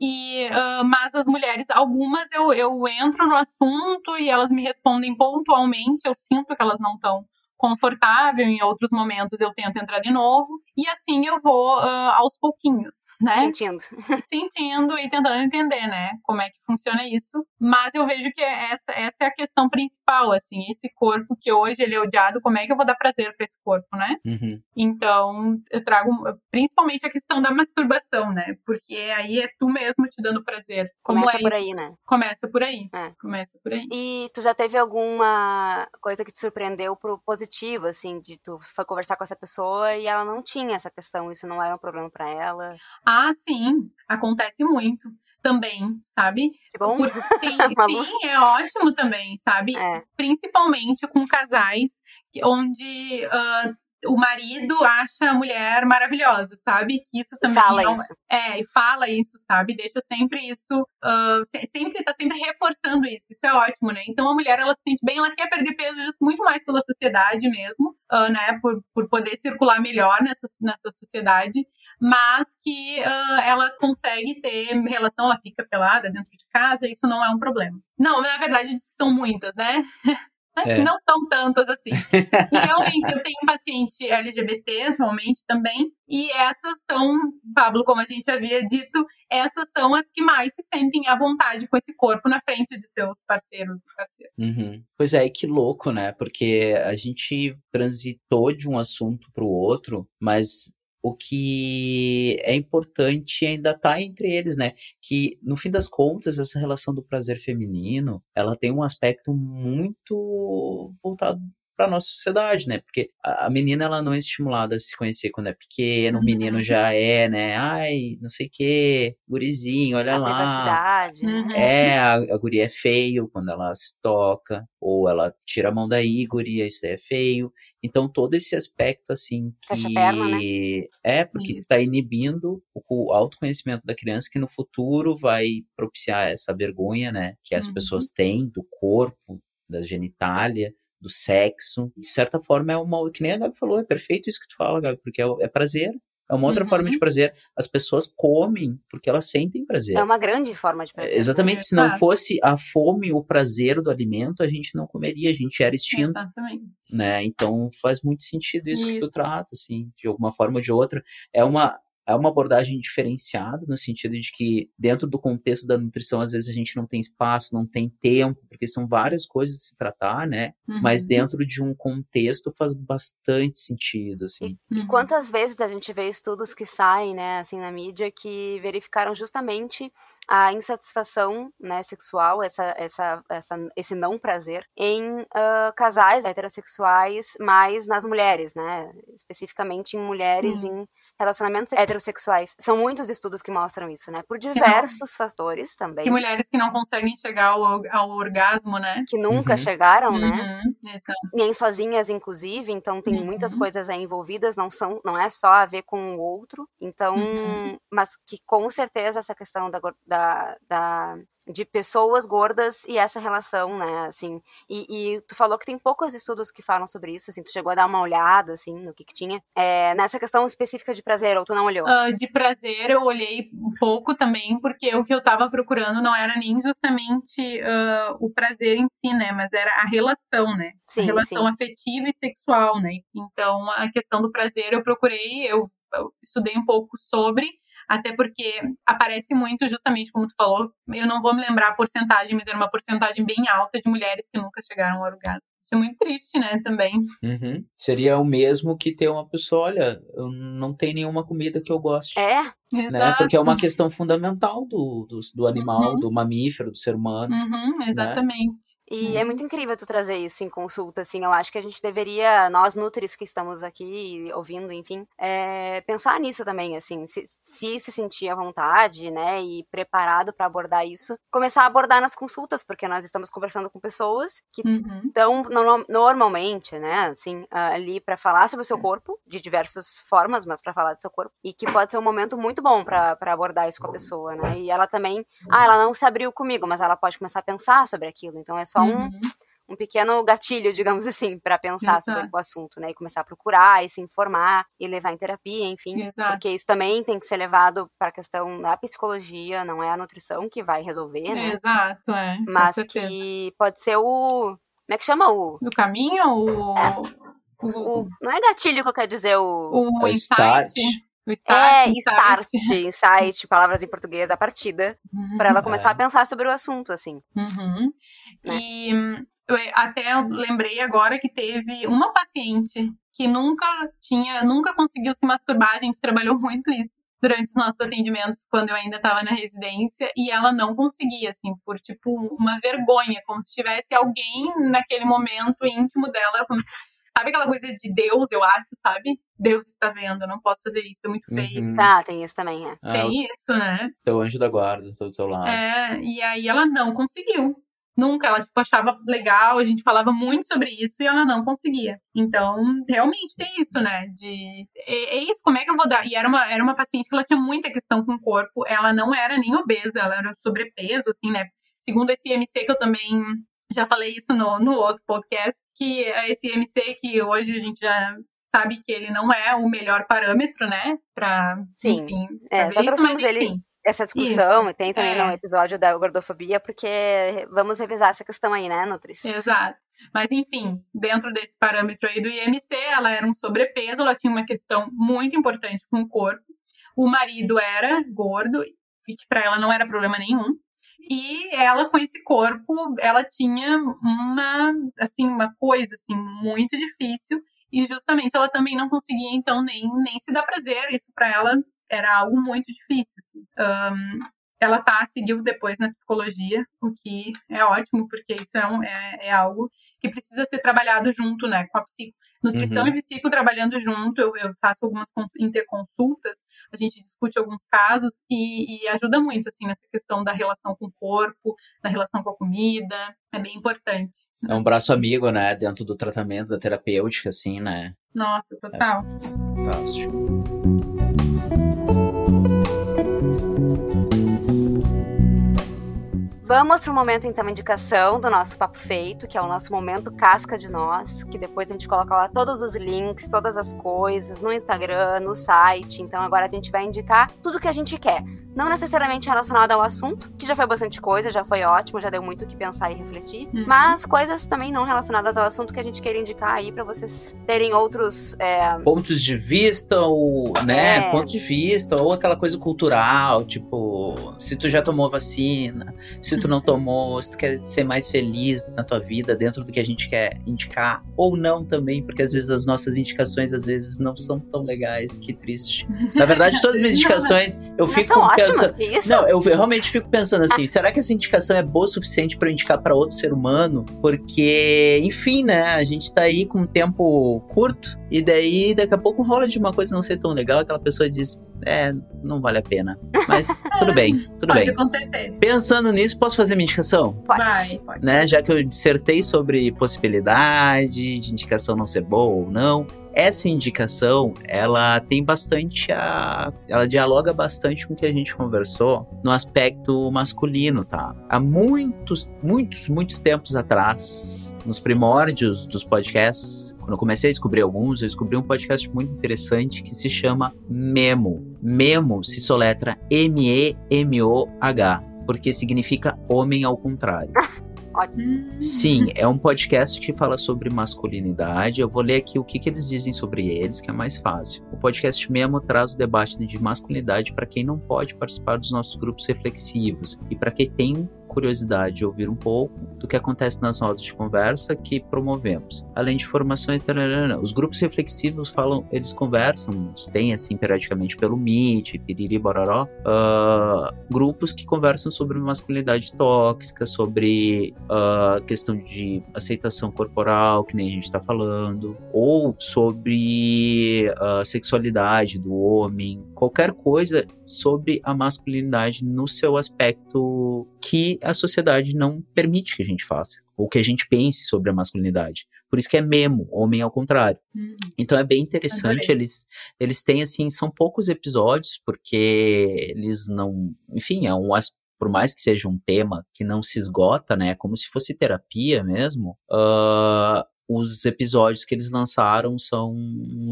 E, uh, mas as mulheres, algumas eu, eu entro no assunto e elas me respondem pontualmente. Eu sinto que elas não estão confortável, em outros momentos eu tento entrar de novo, e assim eu vou uh, aos pouquinhos, né? Sentindo. Sentindo e tentando entender, né, como é que funciona isso. Mas eu vejo que essa, essa é a questão principal, assim, esse corpo que hoje ele é odiado, como é que eu vou dar prazer para esse corpo, né? Uhum. Então, eu trago principalmente a questão da masturbação, né? Porque aí é tu mesmo te dando prazer. Como Começa é por aí, né? Começa por aí. É. Começa por aí. E tu já teve alguma coisa que te surpreendeu pro positivo? Positivo, assim, de tu foi conversar com essa pessoa e ela não tinha essa questão, isso não era um problema para ela? Ah, sim, acontece muito também, sabe? Que bom. Tem, sim, é ótimo também, sabe? É. Principalmente com casais onde uh, o marido acha a mulher maravilhosa, sabe? Que isso também fala é, isso. É, e fala isso, sabe? Deixa sempre isso, uh, sempre tá sempre reforçando isso. Isso é ótimo, né? Então a mulher ela se sente bem, ela quer perder peso muito mais pela sociedade mesmo, uh, né? Por, por poder circular melhor nessa, nessa sociedade, mas que uh, ela consegue ter relação, ela fica pelada dentro de casa, isso não é um problema. Não, na verdade são muitas, né? Mas é. não são tantas assim. E realmente, eu tenho um paciente LGBT atualmente também, e essas são, Pablo, como a gente havia dito, essas são as que mais se sentem à vontade com esse corpo na frente de seus parceiros e parceiras. Uhum. Pois é, que louco, né? Porque a gente transitou de um assunto para o outro, mas o que é importante ainda tá entre eles, né? Que no fim das contas essa relação do prazer feminino, ela tem um aspecto muito voltado para nossa sociedade, né? Porque a, menina ela não é estimulada a se conhecer quando é pequeno, o menino Uhum. já é, né? Ai, não sei o que, gurizinho, olha a lá. privacidade. né? Uhum. É, a, a guria é feio quando ela se toca, ou ela tira a mão daí, guria, isso é feio. Então, todo esse aspecto, assim, que... Fecha a perna, né? É, porque Isso. tá inibindo o, o autoconhecimento da criança, que no futuro vai propiciar essa vergonha, né, que as Uhum. pessoas têm do corpo, da genitália, do sexo. De certa forma, é uma... Que nem a Gabi falou, é perfeito isso que tu fala, Gabi, porque é, é prazer. É uma outra Uhum. forma de prazer. As pessoas comem porque elas sentem prazer. É uma grande forma de prazer. Exatamente, se não Exato. fosse a fome o prazer do alimento, a gente não comeria, a gente era extinto, Exatamente. né? Então faz muito sentido isso, que tu Isso. trata, assim, de alguma forma ou de outra. É uma é uma abordagem diferenciada no sentido de que dentro do contexto da nutrição às vezes a gente não tem espaço, não tem tempo, porque são várias coisas de se tratar, né? Mas Uhum. dentro de um contexto faz bastante sentido, assim. E Uhum. quantas vezes a gente vê estudos que saem, né, assim, na mídia, que verificaram justamente a insatisfação, né, sexual, essa, essa, essa, esse não prazer em ah, casais heterossexuais, mas nas mulheres, né, especificamente em mulheres Sim. em relacionamentos heterossexuais. São muitos estudos que mostram isso, né, por diversos fatores também, Que mulheres que não conseguem chegar ao, ao orgasmo, né? que nunca Uhum. chegaram, né, Uhum, exato. nem sozinhas, inclusive, então tem muitas Uhum. coisas aí envolvidas, não são, não é só a ver com o outro, então, Uhum. mas que com certeza essa questão da, da, da- de pessoas gordas e essa relação, né, assim, e, e tu falou que tem poucos estudos que falam sobre isso, assim, tu chegou a dar uma olhada, assim, no que que tinha, é, nessa questão específica de prazer, ou tu não olhou? Ah, de prazer, eu olhei pouco também, porque o que eu tava procurando não era nem justamente ah, o prazer em si, né? Mas era a relação, né? sim, a relação sim. afetiva e sexual, né? Então, a questão do prazer eu procurei, eu, eu estudei um pouco sobre, até porque aparece muito, justamente como tu falou, eu não vou me lembrar a porcentagem, mas era uma porcentagem bem alta de mulheres que nunca chegaram ao orgasmo. Isso é muito triste, né, também. Uhum. Seria o mesmo que ter uma pessoa, olha, eu não tem nenhuma comida que eu goste. É, né? Exato. Porque é uma questão fundamental do, do, do animal, Uhum. do mamífero, do ser humano. Uhum, exatamente. E é muito incrível tu trazer isso em consulta, assim. Eu acho que a gente deveria, nós nutris que estamos aqui ouvindo, enfim, é, pensar nisso também, assim. Se, se se sentir à vontade, né, e preparado para abordar isso, começar a abordar nas consultas, porque nós estamos conversando com pessoas que Uhum. estão no- normalmente, né, assim, ali para falar sobre o seu corpo, de diversas formas, mas para falar do seu corpo, e que pode ser um momento muito bom para abordar isso com a pessoa, né? E ela também, ah, ela não se abriu comigo, mas ela pode começar a pensar sobre aquilo. Então é só um, Uhum. um pequeno gatilho, digamos assim, para pensar sobre Exato. o assunto, né? E começar a procurar e se informar e levar em terapia, enfim. Exato. Porque isso também tem que ser levado para a questão da psicologia, não é a nutrição que vai resolver, né? Exato, é. Mas que pode ser o. Como é que chama o. Do caminho, o, o, o não é gatilho que eu quero dizer, o. o É o insight. start. O start, é, insight. start, insight, palavras em português, a partida, para ela começar É. a pensar sobre o assunto, assim. Uhum. Né? E eu até eu lembrei agora que teve uma paciente que nunca tinha, nunca conseguiu se masturbar. A gente trabalhou muito isso durante os nossos atendimentos quando eu ainda estava na residência e ela não conseguia, assim, por tipo uma vergonha, como se tivesse alguém naquele momento íntimo dela, como se, sabe aquela coisa de Deus, eu acho, sabe? Deus está vendo, eu não posso fazer isso, é muito feio. Uhum. Tá, tem isso também, é. Ah, Tem o isso, né? teu anjo da guarda está do teu lado. É, e aí ela não conseguiu. Nunca, ela tipo, achava legal, a gente falava muito sobre isso e ela não conseguia. Então, realmente tem isso, né? De. É, é isso, como é que eu vou dar? E era uma, era uma paciente que ela tinha muita questão com o corpo, ela não era nem obesa, ela era sobrepeso, assim, né? Segundo esse IMC, que eu também já falei isso no, no outro podcast, que é esse IMC que hoje a gente já sabe que ele não é o melhor parâmetro, né? Pra, Sim. enfim, É, pra já ver isso, trouxemos mas, ele-. Essa discussão, Isso, e tem também é. no episódio da gordofobia, porque vamos revisar essa questão aí, né, Nutris? Exato. Mas, enfim, dentro desse parâmetro aí do IMC, ela era um sobrepeso, ela tinha uma questão muito importante com o corpo. O marido era gordo, e que para ela não era problema nenhum. E ela, com esse corpo, ela tinha uma, assim, uma coisa, assim, muito difícil. E justamente ela também não conseguia, então, nem, nem se dar prazer. Isso para ela era algo muito difícil. Assim. Um, ela tá, seguiu depois na psicologia, o que é ótimo, porque isso é, um, é, é algo que precisa ser trabalhado junto, né, com a psico. Nutrição uhum. e psico trabalhando junto, eu, eu, faço algumas interconsultas, a gente discute alguns casos e, e, ajuda muito, assim, nessa questão da relação com o corpo, da relação com a comida, é bem importante. É um braço amigo, né, dentro do tratamento, da terapêutica, assim, né? Nossa, total. É fantástico. Vamos para o momento, então, indicação do nosso Papo Feito, que é o nosso momento casca de nós, que depois a gente coloca lá todos os links, todas as coisas, no Instagram, no site. Então agora a gente vai indicar tudo que a gente quer. Não necessariamente relacionado ao assunto, que já foi bastante coisa, já foi ótimo, já deu muito o que pensar e refletir. Uhum. Mas coisas também não relacionadas ao assunto que a gente quer indicar aí para vocês terem outros. É... Pontos de vista, ou, né? É. Ponto de vista, ou aquela coisa cultural, tipo, se tu já tomou vacina, se tu não tomou, se tu quer ser mais feliz na tua vida dentro do que a gente quer indicar, ou não também, porque às vezes as nossas indicações às vezes não são tão legais, que triste. Na verdade, todas as minhas indicações, eu fico isso? Não, eu realmente fico pensando assim, será que essa indicação é boa o suficiente para indicar para outro ser humano? Porque, enfim, né, a gente tá aí com um tempo curto e daí daqui a pouco rola de uma coisa não ser tão legal, aquela pessoa diz, é, não vale a pena. Mas tudo bem, tudo pode bem. Pode acontecer. Pensando nisso, posso fazer minha indicação? Pode. Vai, pode. Né, já que eu dissertei sobre possibilidade de indicação não ser boa ou não, essa indicação, ela tem bastante a. Ela dialoga bastante com o que a gente conversou no aspecto masculino, tá? Há muitos, muitos, muitos tempos atrás, nos primórdios dos podcasts, quando eu comecei a descobrir alguns, eu descobri um podcast muito interessante que se chama Memo. Memo se soletra M-E-M-O-H, porque significa homem ao contrário. Ótimo. Sim, é um podcast que fala sobre masculinidade. Eu vou ler aqui o que, que eles dizem sobre eles, que é mais fácil. O podcast mesmo traz o debate de masculinidade para quem não pode participar dos nossos grupos reflexivos e para quem tem curiosidade de ouvir um pouco do que acontece nas rodas de conversa que promovemos. Além de formações, tararana, os grupos reflexivos falam, eles conversam, têm assim periodicamente pelo Meet, Piriri, Bororó, uh, grupos que conversam sobre masculinidade tóxica, sobre a uh, questão de aceitação corporal, que nem a gente está falando, ou sobre a uh, sexualidade do homem, qualquer coisa sobre a masculinidade no seu aspecto que a sociedade não permite que a gente faça, ou que a gente pense sobre a masculinidade. Por isso que é memo, homem ao contrário. Uhum. Então é bem interessante, eles, eles têm assim, são poucos episódios, porque eles não, enfim, é um por mais que seja um tema que não se esgota, né, como se fosse terapia mesmo, uh, os episódios que eles lançaram são,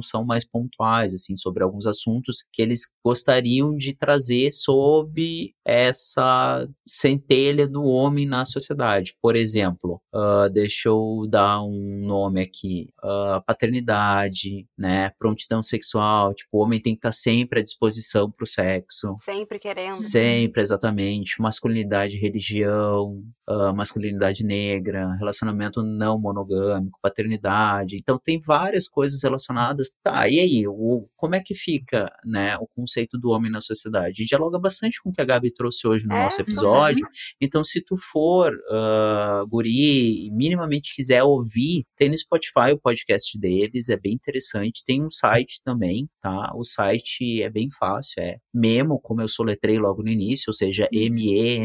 são mais pontuais, assim, sobre alguns assuntos que eles gostariam de trazer sobre essa centelha do homem na sociedade. Por exemplo, uh, deixa eu dar um nome aqui, uh, paternidade, né, prontidão sexual, tipo, o homem tem que estar sempre à disposição para o sexo. Sempre querendo. Sempre, exatamente. Masculinidade, religião, uh, masculinidade negra, relacionamento não monogâmico, paternidade. Então tem várias coisas relacionadas. Tá, e aí, o, como é que fica, né, o conceito do homem na sociedade? Dialoga bastante com o que a Gabi trouxe hoje no é, nosso episódio. Então, se tu for uh, guri e minimamente quiser ouvir, tem no Spotify o podcast deles, é bem interessante. Tem um site também, tá? O site é bem fácil, é memo, como eu soletrei logo no início, ou seja, uhum.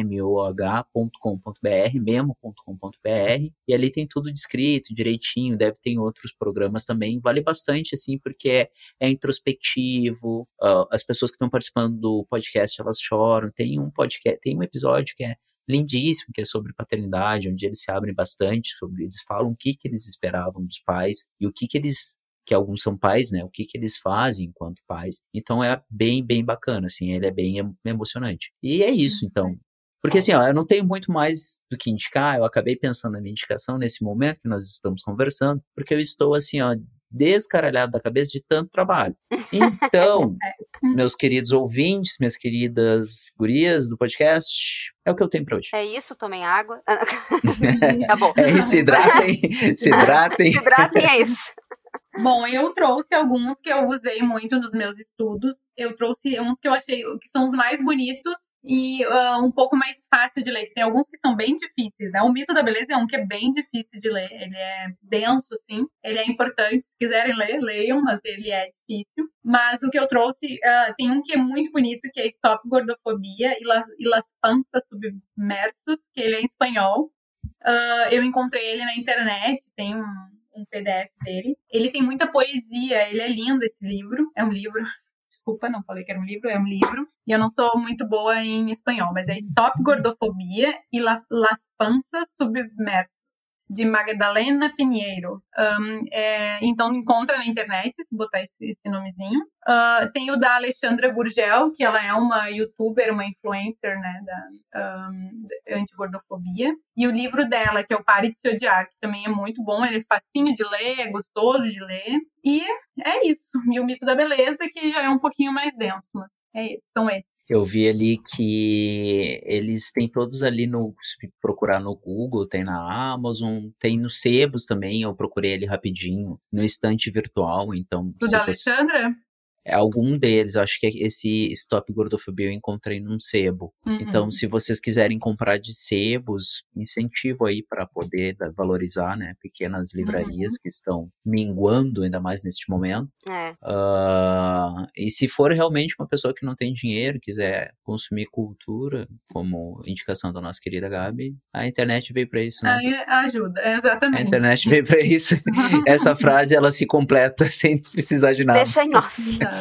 memoh.com.br, memo.com.br, e ali tem tudo descrito direitinho, deve ter outros programas também. Vale bastante, assim, porque é, é introspectivo, uh, as pessoas que estão participando do podcast, elas choram. Tem um podcast, tem um episódio que é lindíssimo, que é sobre paternidade, onde eles se abrem bastante, sobre eles falam o que, que eles esperavam dos pais e o que, que eles que alguns são pais, né? O que que eles fazem enquanto pais. Então é bem, bem bacana, assim, ele é bem emocionante. E é isso, então. Porque assim, ó, eu não tenho muito mais do que indicar, eu acabei pensando na minha indicação nesse momento que nós estamos conversando, porque eu estou assim, ó, descaralhado da cabeça de tanto trabalho. Então, é. meus queridos ouvintes, minhas queridas gurias do podcast, é o que eu tenho para hoje. É isso, tomem água. Acabou. É isso, se hidratem, se hidratem. se hidratem, é isso. Bom, eu trouxe alguns que eu usei muito nos meus estudos. Eu trouxe uns que eu achei que são os mais bonitos e uh, um pouco mais fácil de ler. Tem alguns que são bem difíceis, né? O Mito da Beleza é um que é bem difícil de ler. Ele é denso, assim. Ele é importante. Se quiserem ler, leiam, mas ele é difícil. Mas o que eu trouxe, uh, tem um que é muito bonito, que é Stop Gordofobia e, La, e Las Panças Submersas, que ele é em espanhol. Uh, eu encontrei ele na internet, tem um, um PDF dele. Ele tem muita poesia, ele é lindo esse livro. É um livro desculpa, não falei que era um livro, é um livro. E eu não sou muito boa em espanhol, mas é Stop Gordofobia e La, Las Panças Submersas de Magdalena Pinheiro. Um, é, então encontra na internet, se botar esse, esse nomezinho. Uh, tem o da Alexandra Gurgel, que ela é uma youtuber, uma influencer, né, da um, anti-gordofobia. E o livro dela, que é o Pare de Se Odiar, que também é muito bom, ele é facinho de ler, é gostoso de ler. E é isso. E o Mito da Beleza, que já é um pouquinho mais denso, mas é isso, são esses. Eu vi ali que eles têm todos ali no. Se procurar no Google, tem na Amazon, tem no Sebos também. Eu procurei ele rapidinho, no estante virtual. Então. O da Alexandra? É algum deles. Acho que esse Stop Gordofobia eu encontrei num sebo. Uhum. Então, se vocês quiserem comprar de sebos, incentivo aí para poder valorizar, né? Pequenas livrarias Uhum. que estão minguando, ainda mais neste momento. É. Ah, e se for realmente uma pessoa que não tem dinheiro, quiser consumir cultura, como indicação da nossa querida Gabi, a internet veio para isso, né? Aí ajuda, A exatamente. internet veio para isso. Essa frase ela se completa sem precisar de nada. Deixa em off.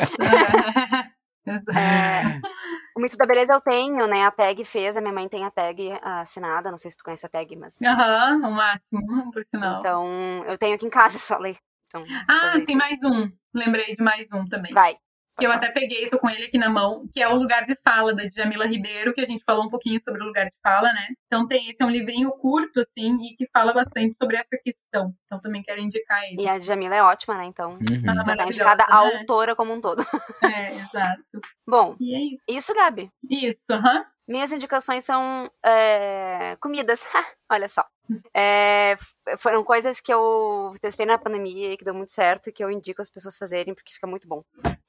É, o Mito da Beleza eu tenho, né? A tag fez, a minha mãe tem a tag assinada, não sei se tu conhece a tag, mas. Aham, o máximo, por sinal. Então, eu tenho aqui em casa, só ler. Então, ah, tem isso. mais um. Lembrei de mais um também. Vai. Que eu até peguei, tô com ele aqui na mão, que é o Lugar de Fala, da Djamila Ribeiro, que a gente falou um pouquinho sobre o lugar de fala, né? Então tem esse, é um livrinho curto, assim, e que fala bastante sobre essa questão. Então também quero indicar ele. E a Djamila é ótima, né? Então, Uhum. Ah, já tá indicada a né? autora como um todo. É, exato. Bom, E é isso. isso, Gabi. Isso, aham. Minhas indicações são é, comidas. Olha só. É, foram coisas que eu testei na pandemia e que deu muito certo e que eu indico as pessoas fazerem porque fica muito bom.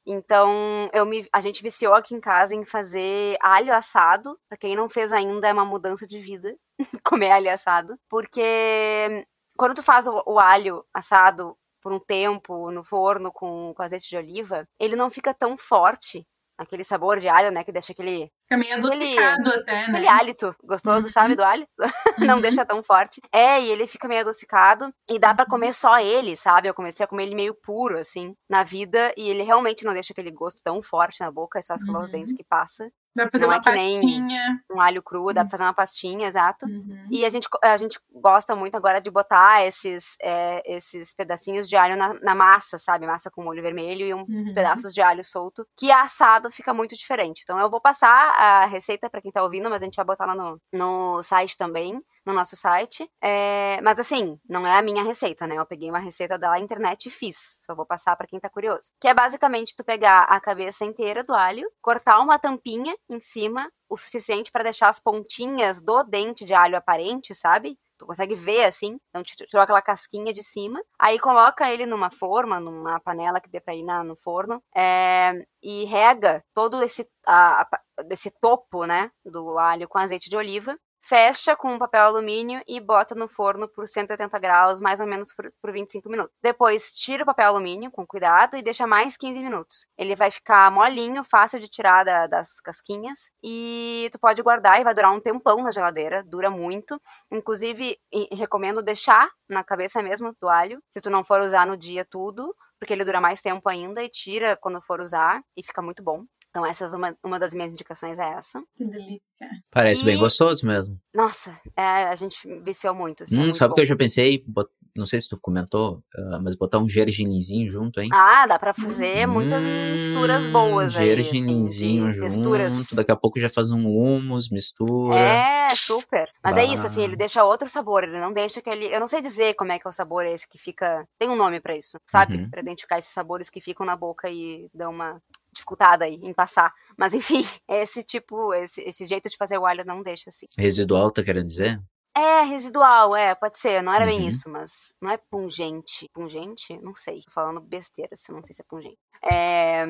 Então, eu me, a gente viciou aqui em casa em fazer alho assado. Pra quem não fez ainda, é uma mudança de vida comer alho assado. Porque quando tu faz o, o alho assado por um tempo no forno com, com azeite de oliva, ele não fica tão forte. Aquele sabor de alho, né? Que deixa aquele Fica meio Aquele- adocicado até, né? Aquele hálito gostoso, Uhum. sabe, do alho? Não Uhum. deixa tão forte. É, e ele fica meio adocicado. E dá pra comer só ele, sabe? Eu comecei a comer ele meio puro, assim, na vida. E ele realmente não deixa aquele gosto tão forte na boca. É só escovar os Uhum. dentes que passa. Dá pra fazer Não uma é pastinha. Um alho cru, dá pra fazer uma pastinha, exato. Uhum. E a gente, a gente gosta muito agora de botar esses, é, esses pedacinhos de alho na, na massa, sabe? Massa com molho vermelho e uns Uhum. pedaços de alho solto, que assado fica muito diferente. Então eu vou passar a receita pra quem tá ouvindo, mas a gente vai botar lá no, no site também, no nosso site. É, mas assim, não é a minha receita, né? Eu peguei uma receita da internet e fiz. Só vou passar pra quem tá curioso. Que é basicamente tu pegar a cabeça inteira do alho, cortar uma tampinha em cima, o suficiente pra deixar as pontinhas do dente de alho aparente, sabe? Tu consegue ver assim, então tirou aquela casquinha de cima, aí coloca ele numa forma, numa panela que dê pra ir na, no forno, é, e rega todo esse, a, a, desse topo, né, do alho com azeite de oliva, fecha com um papel alumínio e bota no forno por 180 graus, mais ou menos por, por 25 minutos. Depois tira o papel alumínio com cuidado e deixa mais 15 minutos. Ele vai ficar molinho, fácil de tirar da- das casquinhas e tu pode guardar e vai durar um tempão na geladeira, dura muito. Inclusive, recomendo deixar na cabeça mesmo do alho, se tu não for usar no dia tudo, porque ele dura mais tempo ainda e tira quando for usar e fica muito bom. Então, essa é uma, uma das minhas indicações é essa. Que delícia. Parece bem E- gostoso mesmo. Nossa, é, a gente viciou muito. Assim, é Hum, muito sabe o que eu já pensei? Bot- Não sei se tu comentou, ah, mas botar um gergelinzinho junto, hein? Ah, dá pra fazer muitas Hum, misturas boas aí, assim, Gergelinzinho texturas. junto. Daqui a pouco já faz um hummus, mistura. É, super. Mas é isso, assim, Bah. ele deixa outro sabor, ele não deixa aquele. Eu não sei dizer como é que é o sabor esse que fica. Tem um nome pra isso, sabe? Uhum. Pra identificar esses sabores que ficam na boca e dão uma dificultada aí em passar. Mas enfim, esse tipo, esse, esse jeito de fazer o alho não deixa assim. Residual, tá querendo dizer? É, residual, é, pode ser. Não era bem Uhum. isso, mas não é pungente. Pungente? Não sei. Tô falando besteira, se não sei se é pungente. É.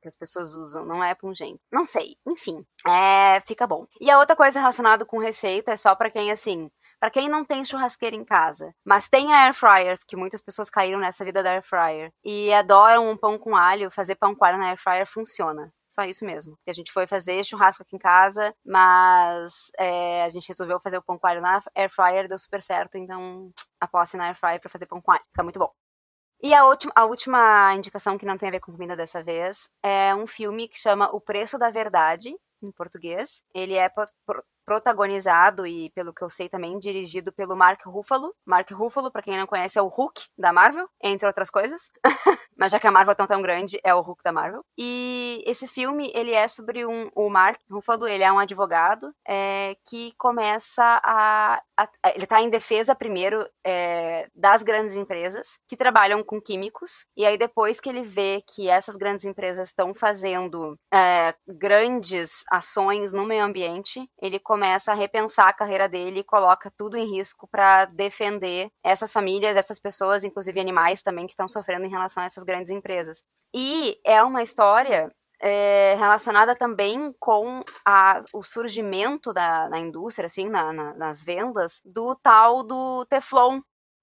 Que as pessoas usam, não é pungente. Não sei, enfim. É, fica bom. E a outra coisa relacionada com receita é só pra quem, assim. Pra quem não tem churrasqueira em casa, mas tem a air fryer, porque muitas pessoas caíram nessa vida da air fryer e adoram um pão com alho, fazer pão com alho na air fryer funciona. Só isso mesmo. E a gente foi fazer churrasco aqui em casa, mas é, a gente resolveu fazer o pão com alho na air fryer, deu super certo, então aposte na air fryer pra fazer pão com alho, fica muito bom. E a última, a última indicação que não tem a ver com comida dessa vez é um filme que chama O Preço da Verdade, em português. Ele é pro- pro- protagonizado e, pelo que eu sei também, dirigido pelo Mark Ruffalo. Mark Ruffalo, pra quem não conhece, é o Hulk da Marvel, entre outras coisas. Mas já que a Marvel é tão, grande, é o Hulk da Marvel. E esse filme, ele é sobre um... O Mark Ruffalo, ele é um advogado é, que começa a... a- ele tá em defesa, primeiro, é, das grandes empresas que trabalham com químicos. E aí, depois que ele vê que essas grandes empresas estão fazendo é, grandes ações no meio ambiente, ele começa a repensar a carreira dele e coloca tudo em risco para defender essas famílias, essas pessoas, inclusive animais também, que estão sofrendo em relação a essas grandes empresas. E é uma história é, relacionada também com a- o surgimento da, na indústria, assim, na- na- nas vendas, do tal do Teflon,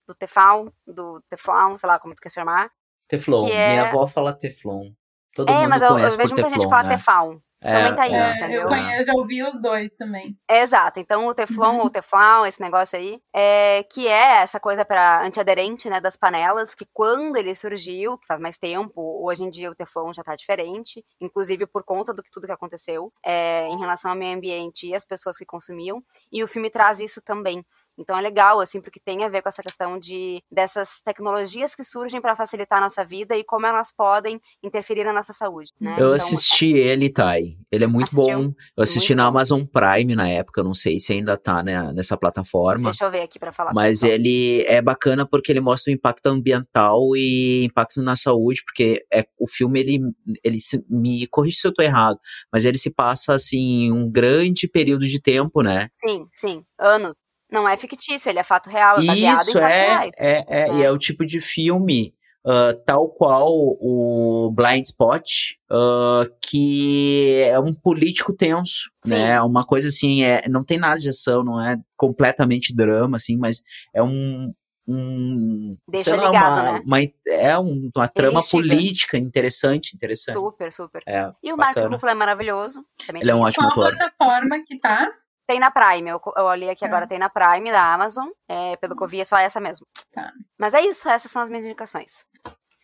do Tefal, do Teflon, sei lá como tu quer chamar. Teflon. Que é- Minha avó fala Teflon. Todo é, mundo mas eu, eu conhece vejo muita Teflon, gente falar né? Tefal. É, também tá aí, é. É, entendeu? eu, conheço, eu já ouvi os dois também. Exato. Então o Teflon ou Teflon, esse negócio aí, é, que é essa coisa para antiaderente, né, das panelas, que quando ele surgiu, que faz mais tempo, hoje em dia o Teflon já tá diferente, inclusive por conta do que tudo que aconteceu é, em relação ao meio ambiente e as pessoas que consumiam. E o filme traz isso também. Então é legal, assim, porque tem a ver com essa questão de dessas tecnologias que surgem para facilitar a nossa vida e como elas podem interferir na nossa saúde. Né? Eu Então, assisti ele, Thay. Ele é muito Assistiu? bom. Eu assisti Muito na. Amazon Prime na época, não sei se ainda tá né, nessa plataforma. Deixa eu ver aqui para falar. Mas ele é bacana porque ele mostra o impacto ambiental e impacto na saúde, porque é, o filme, ele, ele se- me corrige se eu tô errado, mas ele se passa, assim, um grande período de tempo, né? Sim, sim. Anos. Não é fictício, ele é fato real, é baseado Isso em fatos é, reais. é, é, e né? é o tipo de filme ah, tal qual o Blind Spot, ah, que é um político tenso, Sim. né? Uma coisa assim, é, não tem nada de ação, não é completamente drama, assim, mas é um. um Deixa lá, ligado, uma, né? uma- é um- uma trama política interessante, interessante. Super, super. É, E o bacana. Ruffalo é maravilhoso. Também Ele é um ótimo Qual ator. plataforma que tá? Tem na Prime, eu, eu olhei aqui Tá. agora, tem na Prime da Amazon. É, pelo que eu vi, é só essa mesmo. Tá. Mas é isso, essas são as minhas indicações.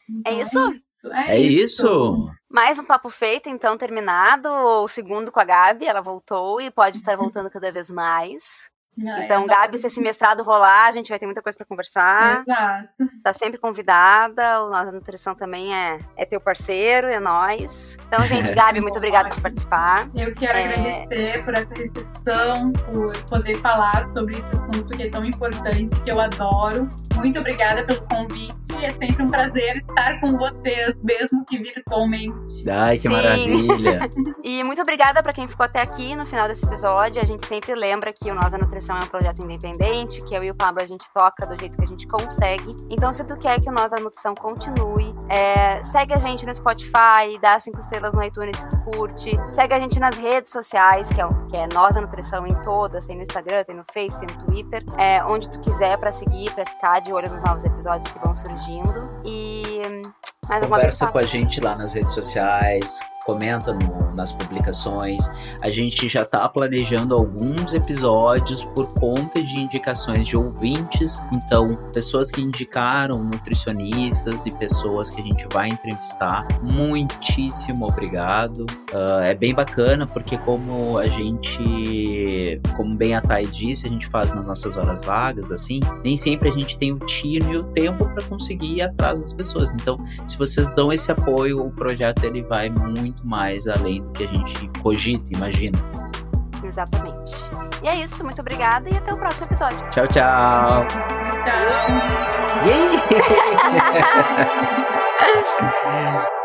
Então, isso? É, É isso? Mais um papo feito, então, terminado. O segundo com a Gabi, ela voltou e pode estar voltando cada vez mais. Ai, Então, adoro. Gabi, se esse mestrado rolar, a gente vai ter muita coisa pra conversar. Exato. Tá sempre convidada. O Nossa Nutrição também é, é teu parceiro, é nós. Então, gente, Gabi, muito obrigada por participar. Eu quero É. agradecer por essa recepção, por poder falar sobre esse assunto que é tão importante, que eu adoro. Muito obrigada pelo convite. É sempre um prazer estar com vocês, mesmo que virtualmente. Ai, que Sim. maravilha. E muito obrigada pra quem ficou até aqui no final desse episódio. A gente sempre lembra que o Nós da É um projeto independente, que eu e o Pablo a gente toca do jeito que a gente consegue. Então, se tu quer que o Nós da Nutrição continue, é, segue a gente no Spotify, dá cinco estrelas no iTunes se tu curte. Segue a gente nas redes sociais, que é, que é Nós da Nutrição em todas. Tem no Instagram, tem no Face, tem no Twitter. É, onde tu quiser pra seguir, pra ficar de olho nos novos episódios que vão surgindo. E hum, mais Conversa com a gente lá nas redes sociais, comenta no- nas publicações. A gente já está planejando alguns episódios por conta de indicações de ouvintes. Então, pessoas que indicaram nutricionistas e pessoas que a gente vai entrevistar, muitíssimo obrigado. Ah, é bem bacana porque como a gente, como bem a Thay disse, a gente faz nas nossas horas vagas, assim, nem sempre a gente tem o tino e o tempo para conseguir ir atrás das pessoas. Então, se vocês dão esse apoio, o projeto ele vai muito mais além do que a gente cogita, imagina. Exatamente. E é isso, muito obrigada e até o próximo episódio. Tchau, tchau. Tchau. Yay!